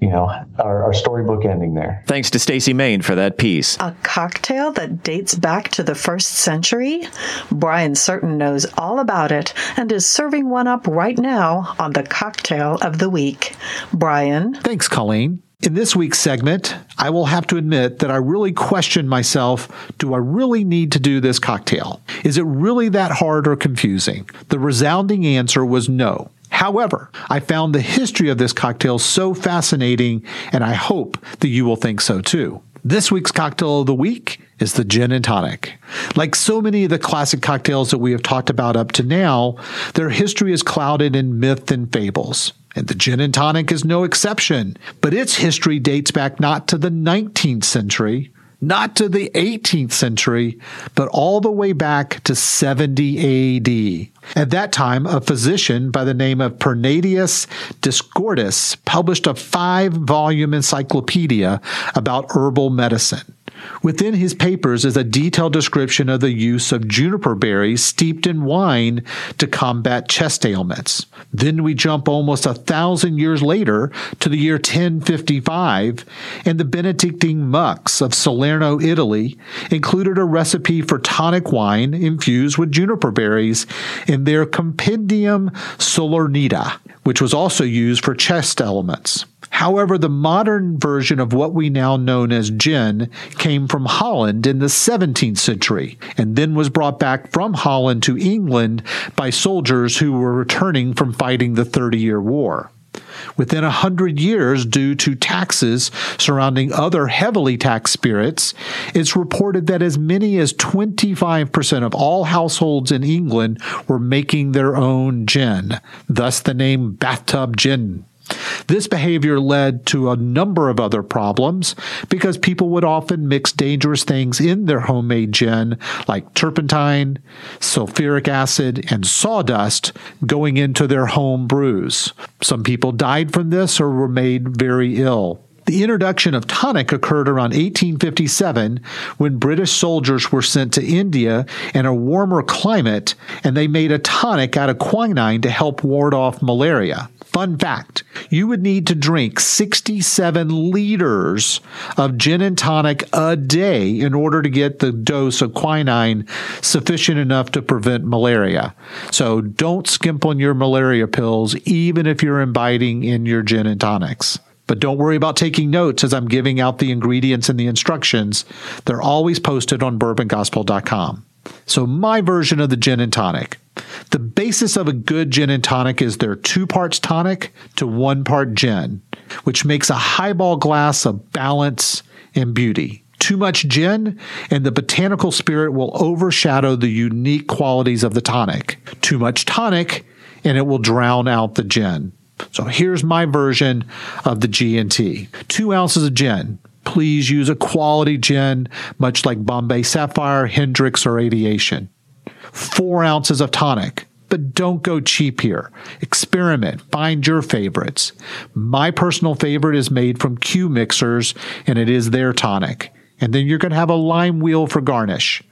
you know our, our storybook ending there. Thanks to Stacy Main for that piece. A cocktail that dates back to the first century. Brian Certain knows all about it and is serving one up right now on the cocktail of the week. Brian, thanks, Colleen. In this week's segment, I will have to admit that I really questioned myself do I really need to do this cocktail? Is it really that hard or confusing? The resounding answer was no. However, I found the history of this cocktail so fascinating, and I hope that you will think so too. This week's cocktail of the week is the gin and tonic. Like so many of the classic cocktails that we have talked about up to now, their history is clouded in myth and fables. And the gin and tonic is no exception, but its history dates back not to the 19th century, not to the 18th century, but all the way back to 70 AD. At that time, a physician by the name of Pedanius Dioscorides published a five volume encyclopedia about herbal medicine. Within his papers is a detailed description of the use of juniper berries steeped in wine to combat chest ailments. Then we jump almost a thousand years later to the year 1055, and the Benedictine monks of Salerno, Italy, included a recipe for tonic wine infused with juniper berries in their Compendium Salernita, which was also used for chest ailments. However, the modern version of what we now know as gin came from Holland in the 17th century and then was brought back from Holland to England by soldiers who were returning from fighting the Thirty Year War. Within a hundred years, due to taxes surrounding other heavily taxed spirits, it's reported that as many as 25% of all households in England were making their own gin, thus the name bathtub gin. This behavior led to a number of other problems because people would often mix dangerous things in their homemade gin, like turpentine, sulfuric acid, and sawdust, going into their home brews. Some people died from this or were made very ill. The introduction of tonic occurred around 1857 when British soldiers were sent to India in a warmer climate and they made a tonic out of quinine to help ward off malaria. Fun fact you would need to drink 67 liters of gin and tonic a day in order to get the dose of quinine sufficient enough to prevent malaria. So don't skimp on your malaria pills, even if you're imbibing in your gin and tonics. But don't worry about taking notes as I'm giving out the ingredients and the instructions. They're always posted on bourbongospel.com. So, my version of the gin and tonic. The basis of a good gin and tonic is their two parts tonic to one part gin, which makes a highball glass of balance and beauty. Too much gin, and the botanical spirit will overshadow the unique qualities of the tonic. Too much tonic, and it will drown out the gin. So here's my version of the G&T. Two ounces of gin. Please use a quality gin, much like Bombay Sapphire, Hendrick's, or Aviation. Four ounces of tonic. But don't go cheap here. Experiment. Find your favorites. My personal favorite is made from Q mixers, and it is their tonic. And then you're going to have a lime wheel for garnish.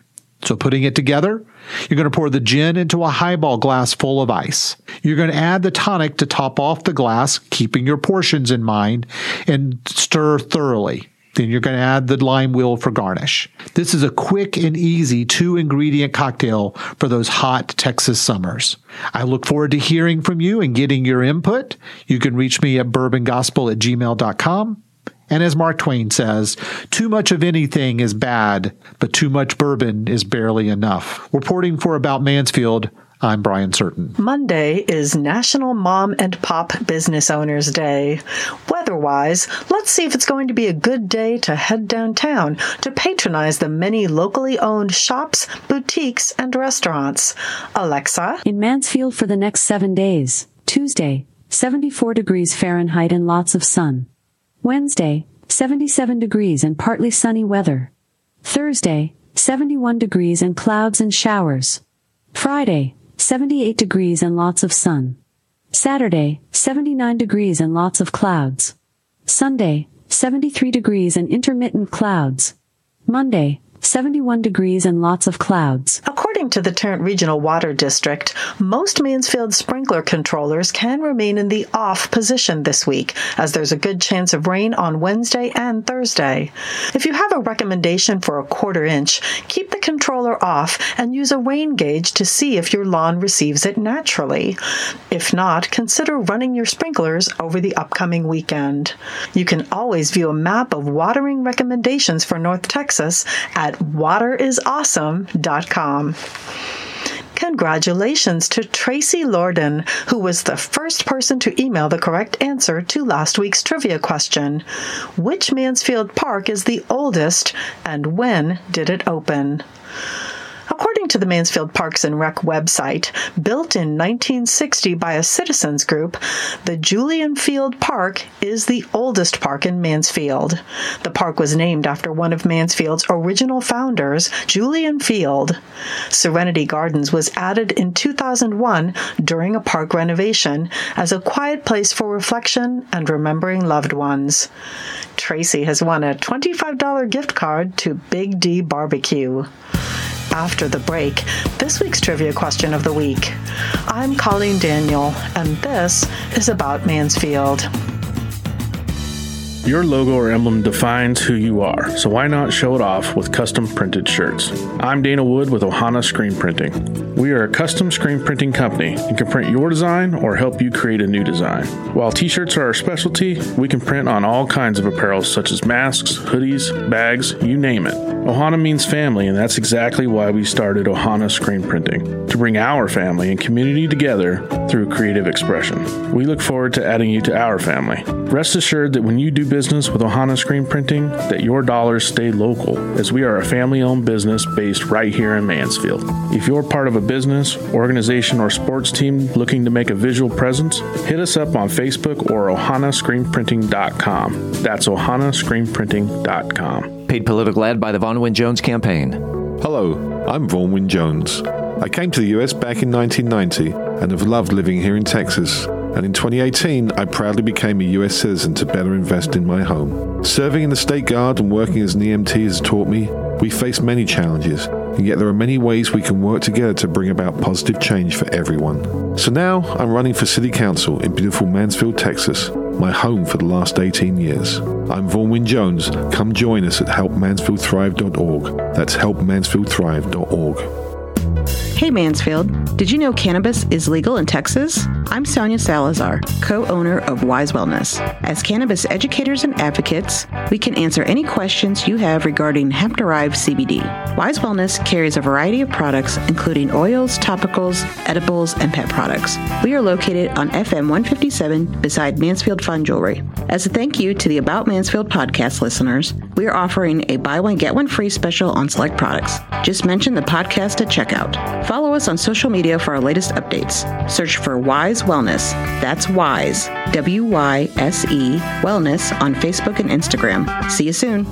So putting it together, you're going to pour the gin into a highball glass full of ice. You're going to add the tonic to top off the glass, keeping your portions in mind, and stir thoroughly. Then you're going to add the lime wheel for garnish. This is a quick and easy two ingredient cocktail for those hot Texas summers. I look forward to hearing from you and getting your input. You can reach me at bourbongospel at gmail.com. And as Mark Twain says, too much of anything is bad, but too much bourbon is barely enough. Reporting for About Mansfield, I'm Brian Certain. Monday is National Mom and Pop Business Owners Day. Weather-wise, let's see if it's going to be a good day to head downtown to patronize the many locally owned shops, boutiques, and restaurants. Alexa? In Mansfield for the next seven days. Tuesday, 74 degrees Fahrenheit and lots of sun. Wednesday, 77 degrees and partly sunny weather. Thursday, 71 degrees and clouds and showers. Friday, 78 degrees and lots of sun. Saturday, 79 degrees and lots of clouds. Sunday, 73 degrees and intermittent clouds. Monday, 71 degrees and lots of clouds. According to the Tarrant Regional Water District, most Mansfield sprinkler controllers can remain in the off position this week, as there's a good chance of rain on Wednesday and Thursday. If you have a recommendation for a quarter inch, keep the controller off and use a rain gauge to see if your lawn receives it naturally. If not, consider running your sprinklers over the upcoming weekend. You can always view a map of watering recommendations for North Texas at waterisawesome.com. Congratulations to Tracy Lorden, who was the first person to email the correct answer to last week's trivia question. Which Mansfield Park is the oldest and when did it open? According to the Mansfield Parks and Rec website, built in 1960 by a citizens group, the Julian Field Park is the oldest park in Mansfield. The park was named after one of Mansfield's original founders, Julian Field. Serenity Gardens was added in 2001 during a park renovation as a quiet place for reflection and remembering loved ones. Tracy has won a $25 gift card to Big D Barbecue after the break, this week's trivia question of the week. I'm Colleen Daniel, and this is about Mansfield. Your logo or emblem defines who you are, so why not show it off with custom printed shirts? I'm Dana Wood with Ohana Screen Printing. We are a custom screen printing company and can print your design or help you create a new design. While t shirts are our specialty, we can print on all kinds of apparel such as masks, hoodies, bags, you name it. Ohana means family, and that's exactly why we started Ohana Screen Printing to bring our family and community together through creative expression. We look forward to adding you to our family. Rest assured that when you do business with Ohana Screen Printing, that your dollars stay local, as we are a family owned business based right here in Mansfield. If you're part of a business, organization, or sports team looking to make a visual presence, hit us up on Facebook or ohanascreenprinting.com. That's ohanascreenprinting.com. Paid political ad by the Vaughan Wynne Jones campaign. Hello, I'm Vaughan Wynne Jones. I came to the US back in 1990 and have loved living here in Texas. And in 2018, I proudly became a US citizen to better invest in my home. Serving in the State Guard and working as an EMT has taught me we face many challenges, and yet there are many ways we can work together to bring about positive change for everyone. So now I'm running for City Council in beautiful Mansfield, Texas, my home for the last 18 years. I'm Vaughan Wynne Jones. Come join us at helpmansfieldthrive.org. That's helpmansfieldthrive.org. Hey Mansfield, did you know cannabis is legal in Texas? I'm Sonia Salazar, co owner of Wyse Wellness. As cannabis educators and advocates, we can answer any questions you have regarding hemp derived CBD. Wyse Wellness carries a variety of products, including oils, topicals, edibles, and pet products. We are located on FM 157 beside Mansfield Fun Jewelry. As a thank you to the About Mansfield podcast listeners, we are offering a buy one, get one free special on select products. Just mention the podcast at checkout. Follow us on social media for our latest updates. Search for Wyse Wellness. That's Wyse, W Y S E, Wellness on Facebook and Instagram. See you soon.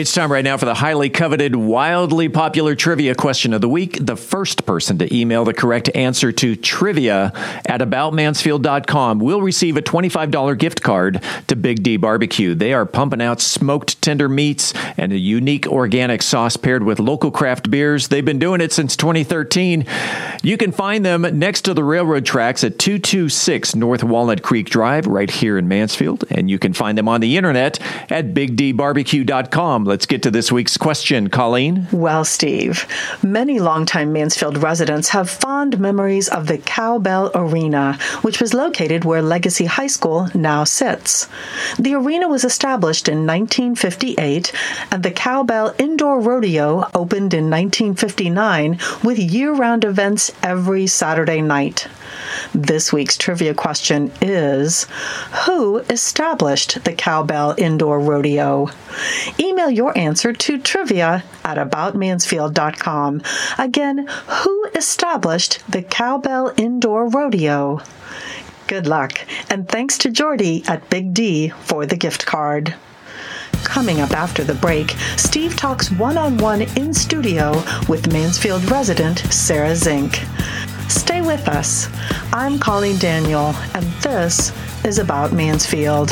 It's time right now for the highly coveted, wildly popular trivia question of the week. The first person to email the correct answer to trivia at aboutmansfield.com will receive a $25 gift card to Big D Barbecue. They are pumping out smoked tender meats and a unique organic sauce paired with local craft beers. They've been doing it since 2013. You can find them next to the railroad tracks at 226 North Walnut Creek Drive, right here in Mansfield. And you can find them on the internet at bigdbarbecue.com. Let's get to this week's question, Colleen. Well, Steve, many longtime Mansfield residents have fond memories of the Cowbell Arena, which was located where Legacy High School now sits. The arena was established in 1958, and the Cowbell Indoor Rodeo opened in 1959 with year round events every Saturday night. This week's trivia question is Who established the Cowbell Indoor Rodeo? Email your answer to trivia at aboutmansfield.com. Again, who established the Cowbell Indoor Rodeo? Good luck, and thanks to Jordy at Big D for the gift card. Coming up after the break, Steve talks one on one in studio with Mansfield resident Sarah Zink. Stay with us. I'm Colleen Daniel, and this is About Mansfield.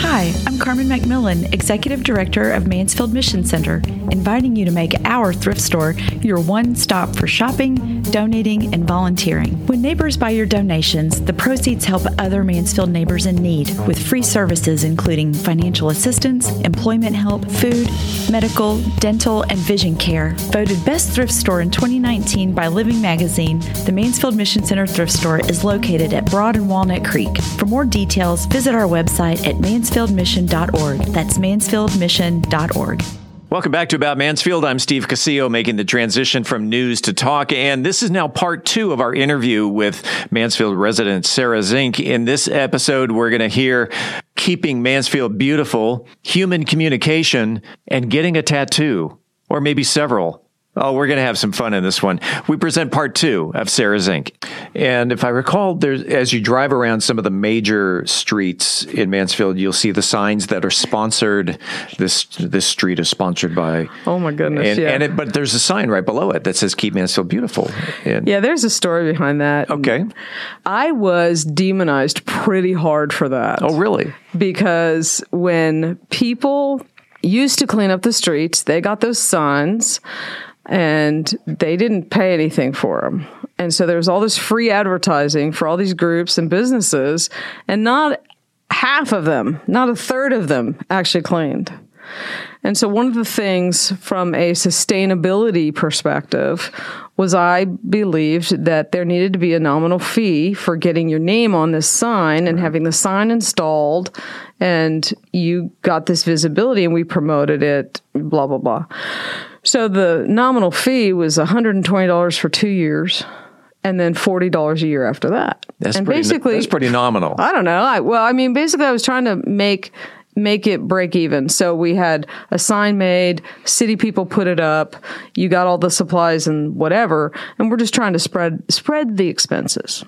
Hi, I'm Carmen McMillan, Executive Director of Mansfield Mission Center, inviting you to make our thrift store your one stop for shopping, donating, and volunteering. When neighbors buy your donations, the proceeds help other Mansfield neighbors in need with free services including financial assistance, employment help, food, medical, dental, and vision care. Voted Best Thrift Store in 2019 by Living Magazine, the Mansfield Mission Center Thrift Store is located at Broad and Walnut Creek. For more details, visit our website at mansfieldmission.org. That's mansfieldmission.org. Welcome back to About Mansfield. I'm Steve Casillo making the transition from news to talk. And this is now part two of our interview with Mansfield resident Sarah Zink. In this episode, we're going to hear keeping Mansfield beautiful, human communication, and getting a tattoo, or maybe several. Oh, we're going to have some fun in this one. We present part two of Sarah Zink. And if I recall, there's, as you drive around some of the major streets in Mansfield, you'll see the signs that are sponsored. This this street is sponsored by. Oh my goodness! And, yeah. and it, but there's a sign right below it that says "Keep Mansfield Beautiful." And yeah, there's a story behind that. Okay. I was demonized pretty hard for that. Oh, really? Because when people used to clean up the streets, they got those signs and they didn't pay anything for them. And so there was all this free advertising for all these groups and businesses, and not half of them, not a third of them actually claimed. And so, one of the things from a sustainability perspective was I believed that there needed to be a nominal fee for getting your name on this sign and having the sign installed, and you got this visibility, and we promoted it, blah, blah, blah. So, the nominal fee was $120 for two years and then forty dollars a year after that. That's and pretty, basically that's pretty nominal. I don't know. I, well, I mean, basically, I was trying to make make it break even. So we had a sign made, city people put it up, you got all the supplies and whatever, and we're just trying to spread spread the expenses.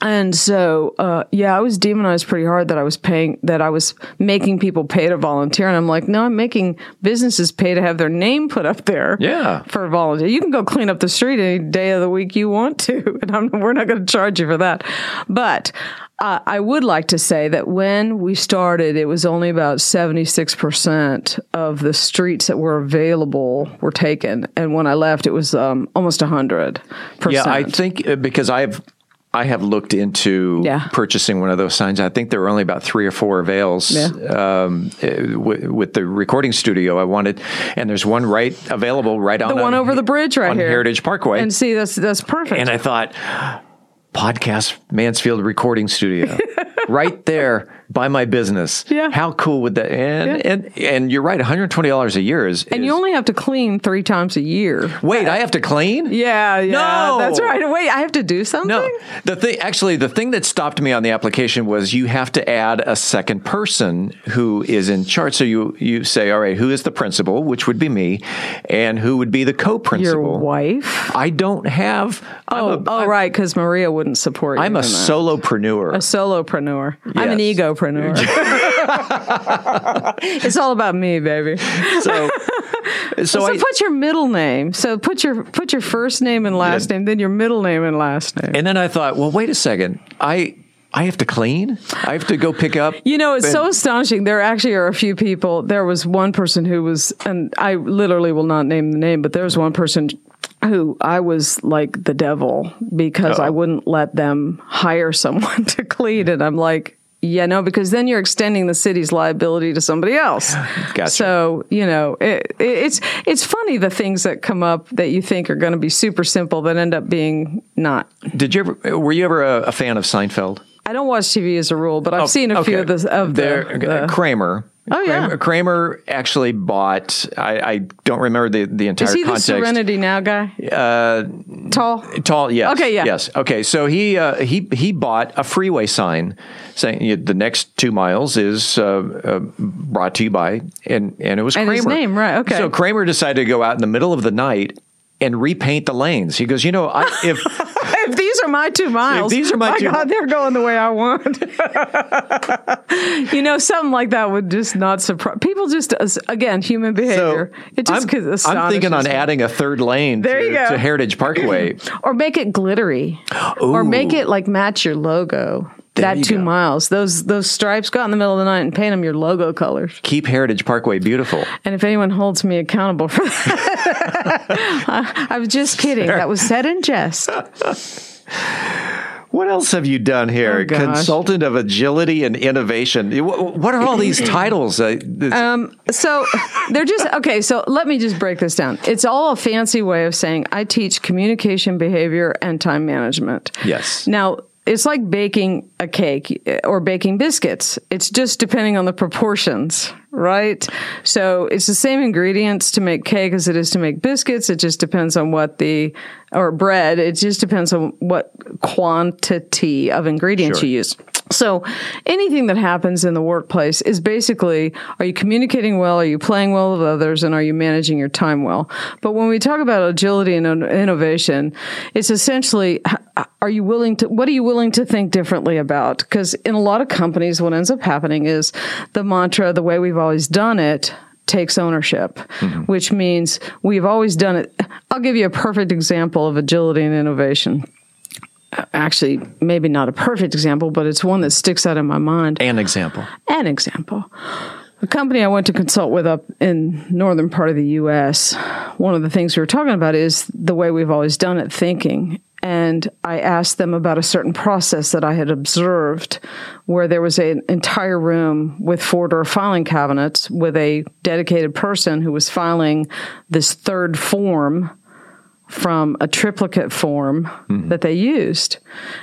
And so, uh, yeah, I was demonized pretty hard that I was paying, that I was making people pay to volunteer. And I'm like, no, I'm making businesses pay to have their name put up there. Yeah. For volunteer. You can go clean up the street any day of the week you want to. And I'm, we're not going to charge you for that. But uh, I would like to say that when we started, it was only about 76% of the streets that were available were taken. And when I left, it was um, almost 100%. Yeah, I think uh, because I've I have looked into Yeah. purchasing one of those signs. I think there were only about three or four avails Yeah. um, w- with the recording studio I wanted, and there's one right available right on the one a- over the bridge right on here. Heritage Parkway. And see, that's that's perfect. And I thought, podcast Mansfield Recording Studio, right there by my business. Yeah. how cool would that? And and and you're right, 120 dollars a year is. and you only have to clean three times a year. Wait, I have to clean? Yeah, yeah. No! That's right. Wait, I have to do something? No, the thing actually, the thing that stopped me on the application was you have to add a second person who is in charge. So you you say, all right, who is the principal, which would be me, and who would be the co-principal? Your wife? I don't have. Oh, oh, right, because Maria wouldn't support you. I'm a that. solopreneur. A solopreneur. I'm an Yes. Egopreneur. it's all about me, baby. So, so, I- put your middle name. So put your put your first name and last name, then your middle name and last name. And then I thought, well, wait a second. I I have to clean. I have to go pick up. You know, it's and- so astonishing. There actually are a few people. There was one person who was, and I literally will not name the name, but there was one person who I was like the devil because I wouldn't let them hire someone to clean. And I'm like, yeah, no, because then you're extending the city's liability to somebody else. Gotcha. So you know, it, it, it's it's funny the things that come up that you think are going to be super simple that end up being not. Did you ever? Were you ever a, a fan of Seinfeld? I don't watch TV as a rule, but I've Oh, seen a few of the of the, the- Kramer. Oh, yeah. Kramer, actually bought. I, I don't remember the the entire Is he the. Serenity Now guy? Uh, Tall. Tall, yes. Okay, yeah. Yes. Okay, so he uh, he he bought a freeway sign saying the next two miles is uh, uh, brought to you by, and and it was And Kramer. name, right, okay. So Kramer decided to go out in the middle of the night and repaint the lanes. He goes, you know, I, if if these are my two miles, these are my two- God, they're going the way I want. you know, something like that would just not surprise people. Just uh, again, human behavior. it just I'm, I'm thinking on me. adding a third lane There to, you go. to Heritage Parkway. or make it glittery, or make it like match your logo. that two go. miles. Those those stripes, go out in the middle of the night and paint them your logo colors. Keep Heritage Parkway beautiful. And if anyone holds me accountable for that, I, I was just kidding. That was said in jest. What else have you done here? Oh. Consultant of Agility and Innovation. What are all these titles? Uh, Um, so they're just okay. So let me just break this down. It's all a fancy way of saying I teach communication, behavior, and time management. yes. Now, it's like baking a cake eh, or baking biscuits. It's just depending on the proportions, right? So it's the same ingredients to make cake as it is to make biscuits. It just depends on what the, or bread, it just depends on what quantity of ingredients Sure. you use. So anything that happens in the workplace is basically are you communicating well, are you playing well with others, and are you managing your time well? But when we talk about agility and innovation, it's essentially are you willing to what are you willing to think differently about? Because in a lot of companies, what ends up happening is the mantra, the way we've always done it, takes ownership, mm-hmm. which means we've always done it. I'll give you a perfect example of agility and innovation actually maybe not a perfect example, but it's one that sticks out in my mind. An example. An example. A company I went to consult with up in northern part of the U.S. One of the things we were talking about is the way we've always done it, thinking. And I asked them about a certain process that I had observed, where there was an entire room with four door filing cabinets with a dedicated person who was filing this third form from a triplicate form mm-hmm. that they used.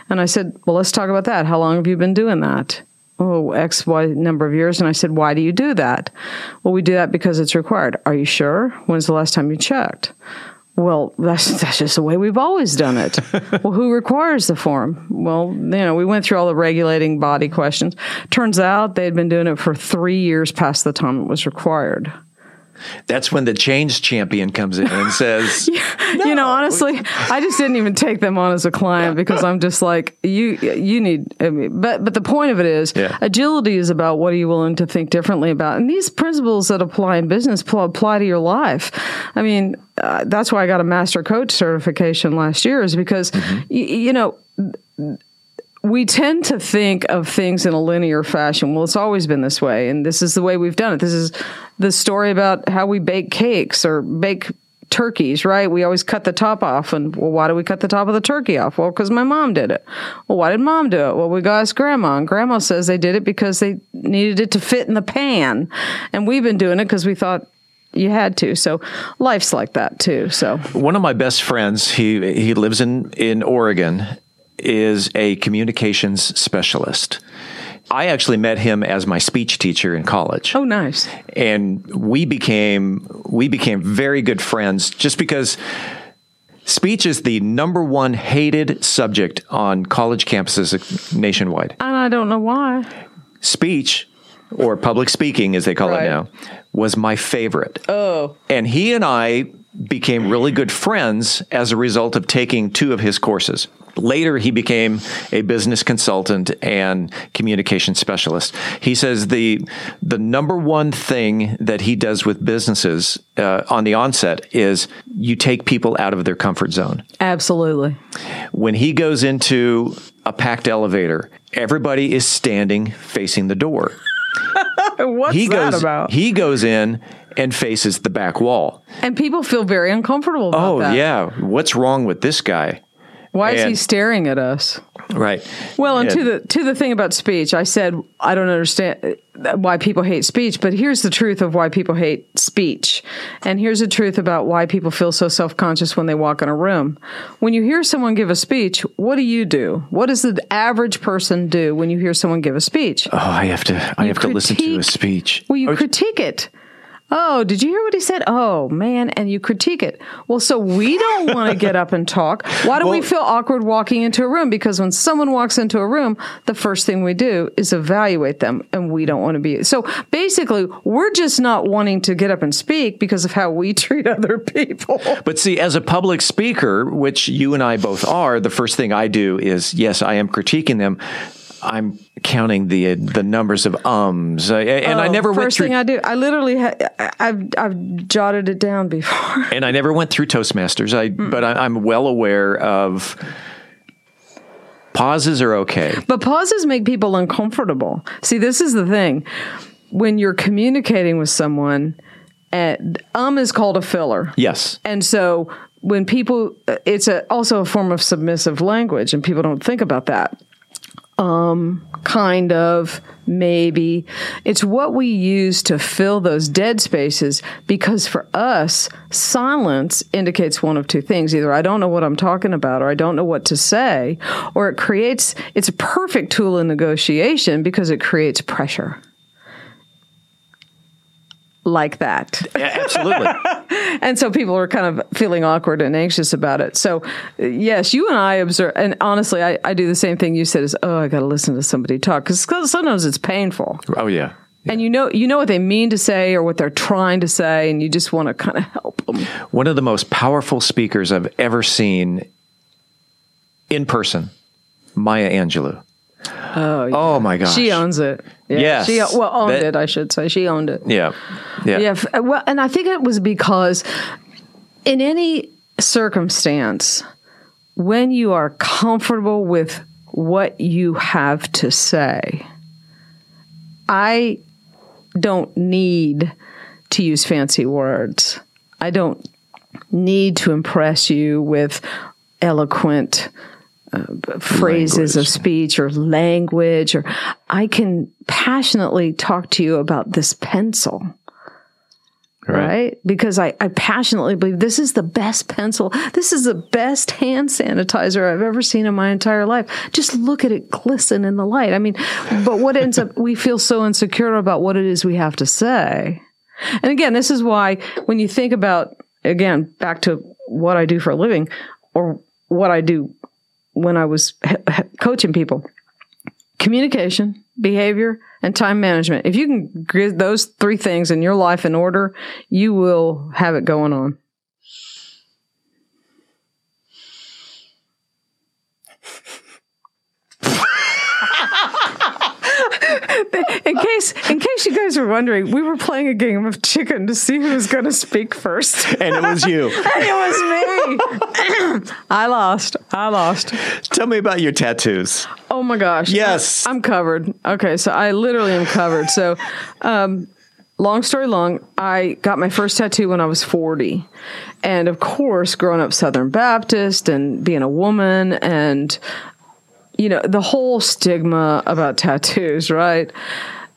And I said, Well, let's talk about that. How long have you been doing that? Oh, X, Y number of years. And I said, Why do you do that? Well, we do that because it's required. Are you sure? When's the last time you checked? Well, that's that's just the way we've always done it. well, who requires the form? Well, you know, we went through all the regulating body questions. Turns out they had been doing it for three years past the time it was required. That's when the change champion comes in and says, you know, honestly, I just didn't even take them on as a client because I'm just like you. You need, I mean, but but the point of it is, Yeah. agility is about what are you willing to think differently about, and these principles that apply in business pl- apply to your life. I mean, uh, that's why I got a master coach certification last year, is because y- you know we tend to think of things in a linear fashion. Well, it's always been this way, and this is the way we've done it. This is the story about how we bake cakes or bake turkeys, right? We always cut the top off, and well, why do we cut the top of the turkey off? Well, because my mom did it. Well, why did mom do it? Well, we go ask grandma, and grandma says they did it because they needed it to fit in the pan, and we've been doing it because we thought you had to. So life's like that too. So One of my best friends, he he lives in in Oregon, is a communications specialist. I actually met him as my speech teacher in college. Oh, nice. And we became we became very good friends just because speech is the number one hated subject on college campuses nationwide. and I don't know why. Speech or public speaking as they call Right. it now was my favorite. Oh, And he and I became really good friends as a result of taking two of his courses. Later, he became a business consultant and communication specialist. He says the the number one thing that he does with businesses uh, on the onset is you take people out of their comfort zone. absolutely. When he goes into a packed elevator, everybody is standing facing the door What's he that goes about? he goes in and faces the back wall. And people feel very uncomfortable about Oh that. yeah, what's wrong with this guy? Why is he staring at us? Right. Well, and to the to the thing about speech, I said I don't understand uh, why people hate speech, but here's the truth of why people hate speech, and here's the truth about why people feel so self conscious when they walk in a room. When you hear someone give a speech, what do you do? What does the average person do when you hear someone give a speech? Oh, I have to I You have to listen to a speech. Well, you critique it. Oh, did you hear what he said? Oh, man. And you critique it. Well, so we don't want to get up and talk. Why do we feel awkward walking into a room? Because when someone walks into a room, the first thing we do is evaluate them, and we don't want to be. So basically, we're just not wanting to get up and speak because of how we treat other people. But see, as a public speaker, which you and I both are, the first thing I do is yes, I am critiquing them. I'm counting the the numbers of ums, uh, and I Oh, never went First through. thing I do, I literally, ha- I- I've, I've jotted it down before. and I never went through Toastmasters. I, but I, I'm well aware of Pauses are okay. But pauses make people uncomfortable. See, this is the thing. When you're communicating with someone, and um is called a filler. Yes. And so when people, it's a, also a form of submissive language, and people don't think about that. Um, kind of, maybe. It's what we use to fill those dead spaces because for us, silence indicates one of two things. Either I don't know what I'm talking about or I don't know what to say, or it creates, it's a perfect tool in negotiation because it creates pressure like that. Yeah, absolutely. and so people are kind of feeling awkward and anxious about it. So, yes, you and I observe, and honestly, I, I do the same thing you said is, oh, I got to listen to somebody talk because sometimes it's painful. Oh, yeah. And you know, you know what they mean to say or what they're trying to say, and you just want to kind of help them. One of the most powerful speakers I've ever seen in person, Maya Angelou. Oh, yeah. oh my gosh. She owns it. Yeah. Yes. She, well, owned That- it, I should say. She owned it. Yeah. Yeah. Yeah. Uh, well, and I think it was because in any circumstance, when you are comfortable with what you have to say, I don't need to use fancy words. I don't need to impress you with eloquent uh, phrases of speech or language, or I can passionately talk to you about this pencil. Right. Because I, I passionately believe this is the best pencil. This is the best hand sanitizer I've ever seen in my entire life. Just look at it glisten in the light. I mean, but what ends up, we feel so insecure about what it is we have to say. And again, this is why when you think about, again, back to what I do for a living or what I do when I was h- h- coaching people, communication, behavior, and time management. If you can get those three things in your life in order, you will have it going on. in case in case you guys were wondering, we were playing a game of chicken to see who was going to speak first. And it was you. and it was me. I lost. I lost. Tell me about your tattoos. Oh my gosh. Yes. I'm covered. Okay, so I literally am covered. So, um, long story long, I got my first tattoo when I was 40. And of course, growing up Southern Baptist and being a woman and you know, the whole stigma about tattoos, right?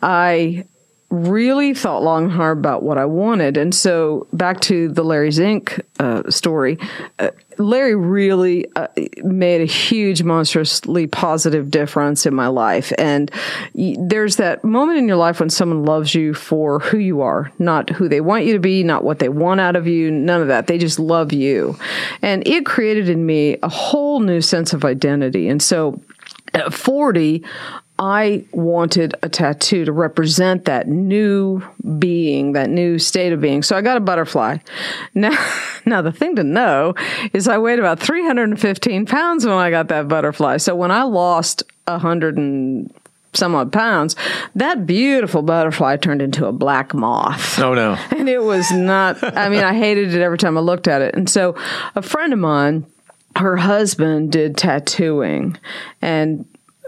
I really thought long and hard about what I wanted. And so back to the Larry Zink uh, story, uh, Larry really uh, made a huge, monstrously positive difference in my life. And y- there's that moment in your life when someone loves you for who you are, not who they want you to be, not what they want out of you, none of that. They just love you. And it created in me a whole new sense of identity. And so at 40, I wanted a tattoo to represent that new being, that new state of being. So I got a butterfly. Now, now the thing to know is I weighed about 315 pounds when I got that butterfly. So when I lost a hundred and some odd pounds, that beautiful butterfly turned into a black moth. Oh no. And it was not, I mean, I hated it every time I looked at it. And so a friend of mine, her husband did tattooing and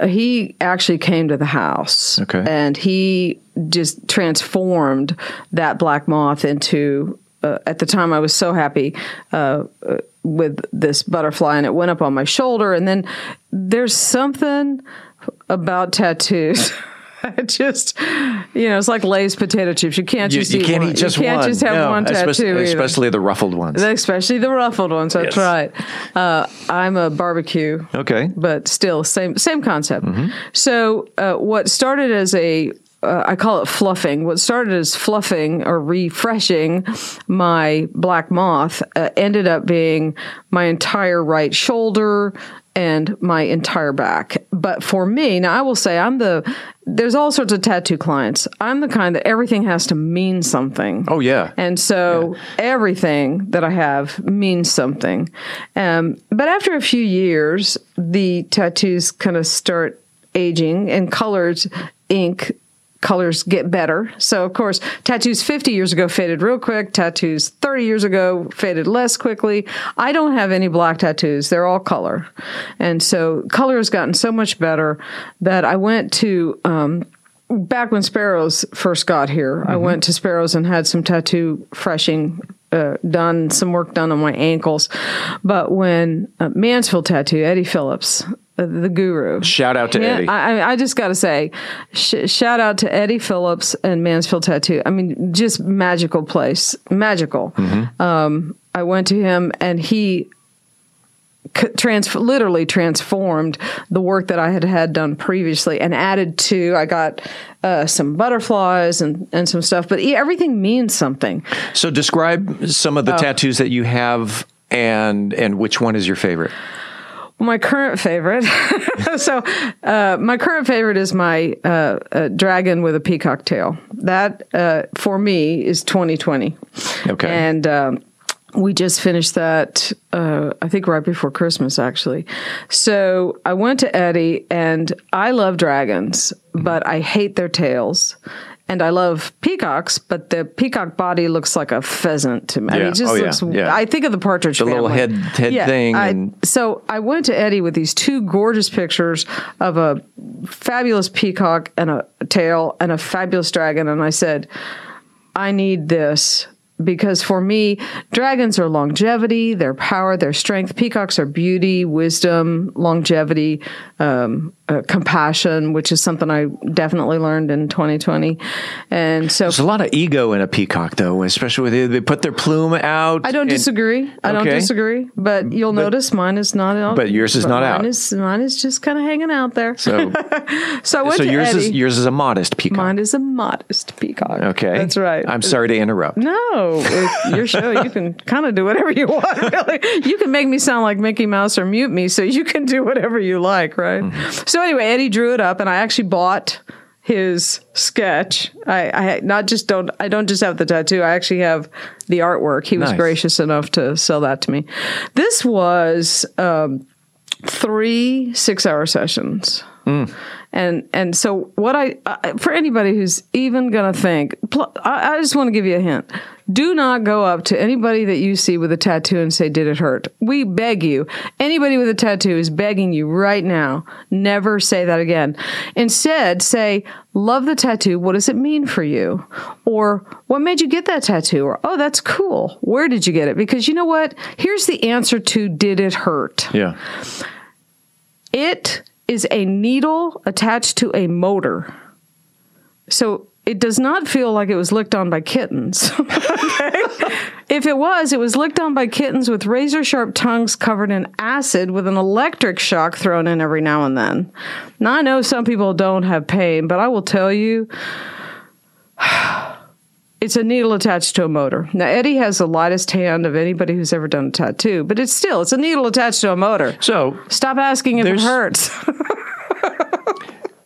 he actually came to the house Okay. and he just transformed that black moth into uh, at the time i was so happy uh, uh, with this butterfly and it went up on my shoulder and then there's something about tattoos just you know it's like lay's potato chips you can't You, just you eat can't one. eat just you can't one. just have No, one tattoo especially, especially the ruffled ones. Especially the ruffled ones. That's Yes. right. Uh, I'm a barbecue. Okay. But still, same same concept. So uh, what started as a uh, I call it fluffing. What started as fluffing or refreshing my black moth uh, ended up being my entire right shoulder and my entire back. But for me, now I will say I'm the there's all sorts of tattoo clients. I'm the kind that everything has to mean something. Oh yeah. And so everything that I have means something. Um, but after a few years, the tattoos kind of start aging and colored ink colors get better. So, of course, tattoos 50 years ago faded real quick. Tattoos 30 years ago faded less quickly. I don't have any black tattoos. They're all color. And so, color has gotten so much better that I went to, um, back when Sparrows first got here, I went to Sparrows and had some tattoo freshing uh, done, some work done on my ankles. But when uh, Mansfield Tattoo, Eddie Phillips, the guru. Shout out to Yeah, Eddie. I, I- I just got to say, sh- shout out to Eddie Phillips and Mansfield Tattoo. I mean, just magical place, magical. Mm-hmm. Um, I went to him and he trans- literally transformed the work that I had had done previously and added to. I got uh, some butterflies and, and some stuff, but everything means something. So describe some of the Oh. tattoos that you have and and which one is your favorite? My current favorite. so, uh, my current favorite is my uh, uh, dragon with a peacock tail. That, uh, for me, is 2020. Okay. And um, we just finished that, uh, I think, right before Christmas, actually. So, I went to Eddie, and I love dragons, but I hate their tails. And I love peacocks, but the peacock body looks like a pheasant to me. I mean, it just Oh, looks. Yeah. I think of the partridge The little head- head Yeah, thing I- and- so I went to Eddie with these two gorgeous pictures of a fabulous peacock and a tail and a fabulous dragon, and I said, I need this. Because for me, dragons are longevity, their power, their strength. Peacocks are beauty, wisdom, longevity, um, uh, compassion, which is something I definitely learned in 2020. And so There's a lot of ego in a peacock, though, especially with they put their plume out. I don't and- disagree. I don't disagree. But you'll notice mine is not out. But yours is not mine out. Is, mine is just kind of hanging out there. So, so so yours Eddie. is yours is a modest peacock. Mine is a modest peacock. Okay, That's right. I'm sorry to interrupt. No, it's your show. You can kind of do whatever you want. Really, you can make me sound like Mickey Mouse or mute me, so you can do whatever you like, right? Mm-hmm. So anyway, Eddie drew it up, and I actually bought his sketch. I, I not just don't I don't just have the tattoo. I actually have the artwork. He was Nice. gracious enough to sell that to me. This was um, three six hour sessions. And and so what I uh, for anybody who's even gonna think, pl- I, I just want to give you a hint. Do not go up to anybody that you see with a tattoo and say, "Did it hurt?" We beg you. Anybody with a tattoo is begging you right now. Never say that again. Instead, say, "Love the tattoo. What does it mean for you?" Or "What made you get that tattoo?" Or "Oh, that's cool. Where did you get it?" Because you know what? Here's the answer to "Did it hurt?" Yeah. It is a needle attached to a motor. So it does not feel like it was licked on by kittens. If it was, it was licked on by kittens with razor sharp tongues covered in acid with an electric shock thrown in every now and then. Now, I know some people don't have pain, but I will tell you. It's a needle attached to a motor. Now Eddie has the lightest hand of anybody who's ever done a tattoo, but it's still it's a needle attached to a motor. So stop asking if it hurts.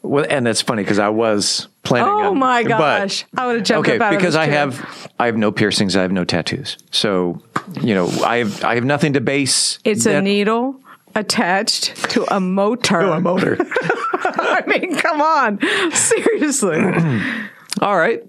Well, and that's funny because I was planning. Oh on, my but- gosh. I would have jumped okay, up out of because I chair. have I have no piercings, I have no tattoos, so you know I have I have nothing to base. It's a needle attached to a motor. To a motor. I mean, come on. Seriously. All right.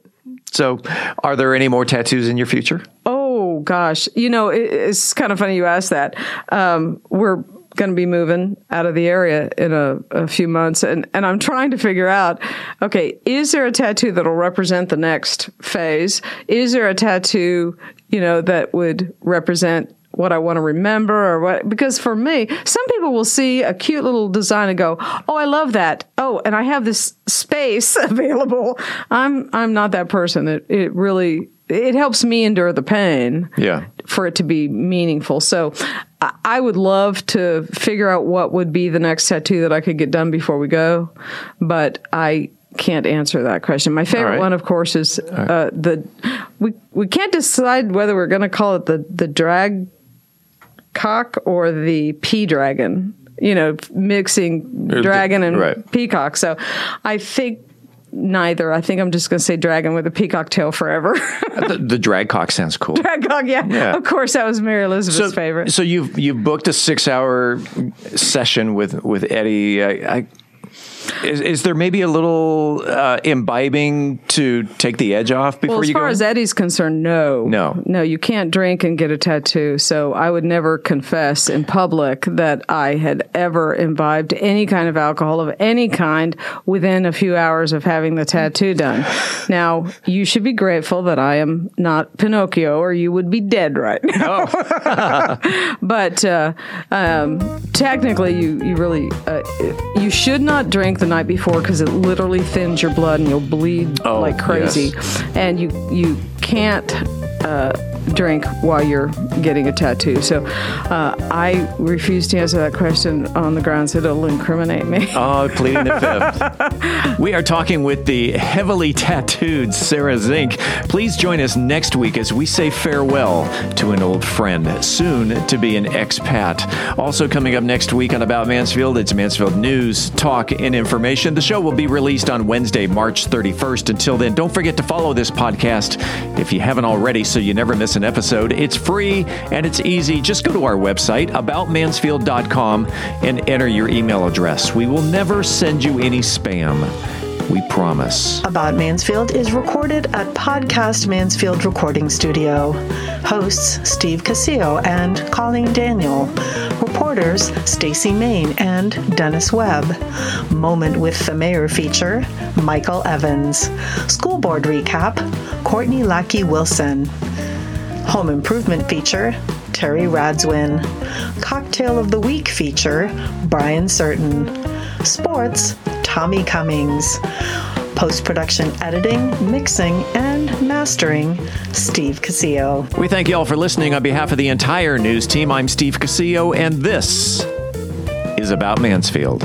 So, are there any more tattoos in your future? Oh gosh, you know it, it's kind of funny you asked that. Um, we're going to be moving out of the area in a, a few months, and and I'm trying to figure out. Okay, is there a tattoo that'll represent the next phase? Is there a tattoo, you know, that would represent what I want to remember or what because for me some people will see a cute little design and go oh I love that oh and I have this space available I'm I'm not that person it it really it helps me endure the pain Yeah. for it to be meaningful. So I- would love to figure out what would be the next tattoo that I could get done before we go, but I can't answer that question. My favorite right. one, of course, is uh, the we we can't decide whether we're going to call it the the drag cock or the pea dragon. You know, mixing dragon and right. peacock. So I think neither. I think I'm just going to say dragon with a peacock tail forever. the, the drag cock sounds cool. drag cock, yeah. Yeah. Of course, that was Mary Elizabeth's so, favorite. So you've you've booked a six hour session with with Eddie. I, I Is, is there maybe a little uh, imbibing to take the edge off before well, as you far go? as Eddie's concerned, no, No. no. You can't drink and get a tattoo. So I would never confess in public that I had ever imbibed any kind of alcohol of any kind within a few hours of having the tattoo done. Now you should be grateful that I am not Pinocchio, or you would be dead right now. but uh, um, technically, you you really uh, you should not drink the night before because it literally thins your blood and you'll bleed Oh, like crazy. yes. And you you can't. Uh, drink while you're getting a tattoo. So uh, I refuse to answer that question on the grounds that it'll incriminate me. Oh, pleading the fifth. we are talking with the heavily tattooed Sarah Zink. Please join us next week as we say farewell to an old friend, soon to be an expat. Also, coming up next week on About Mansfield, it's Mansfield News, Talk, and Information. The show will be released on Wednesday, March 31st. Until then, don't forget to follow this podcast if you haven't already so you never miss an episode. It's free and it's easy. Just go to our website, aboutmansfield.com, and enter your email address. We will never send you any spam. We promise. About Mansfield is recorded at Podcast Mansfield Recording Studio. Hosts Steve Casillo and Colleen Daniel. Reporters Stacy Main and Dennis Webb. Moment with the Mayor feature Michael Evans. School Board recap Courtney Lackey Wilson. Home Improvement feature Terry Radzwin. Cocktail of the Week feature Brian Certain. Sports Tommy Cummings. Post production editing, mixing, and mastering Steve Casillo. We thank you all for listening on behalf of the entire news team. I'm Steve Casillo, and this is About Mansfield.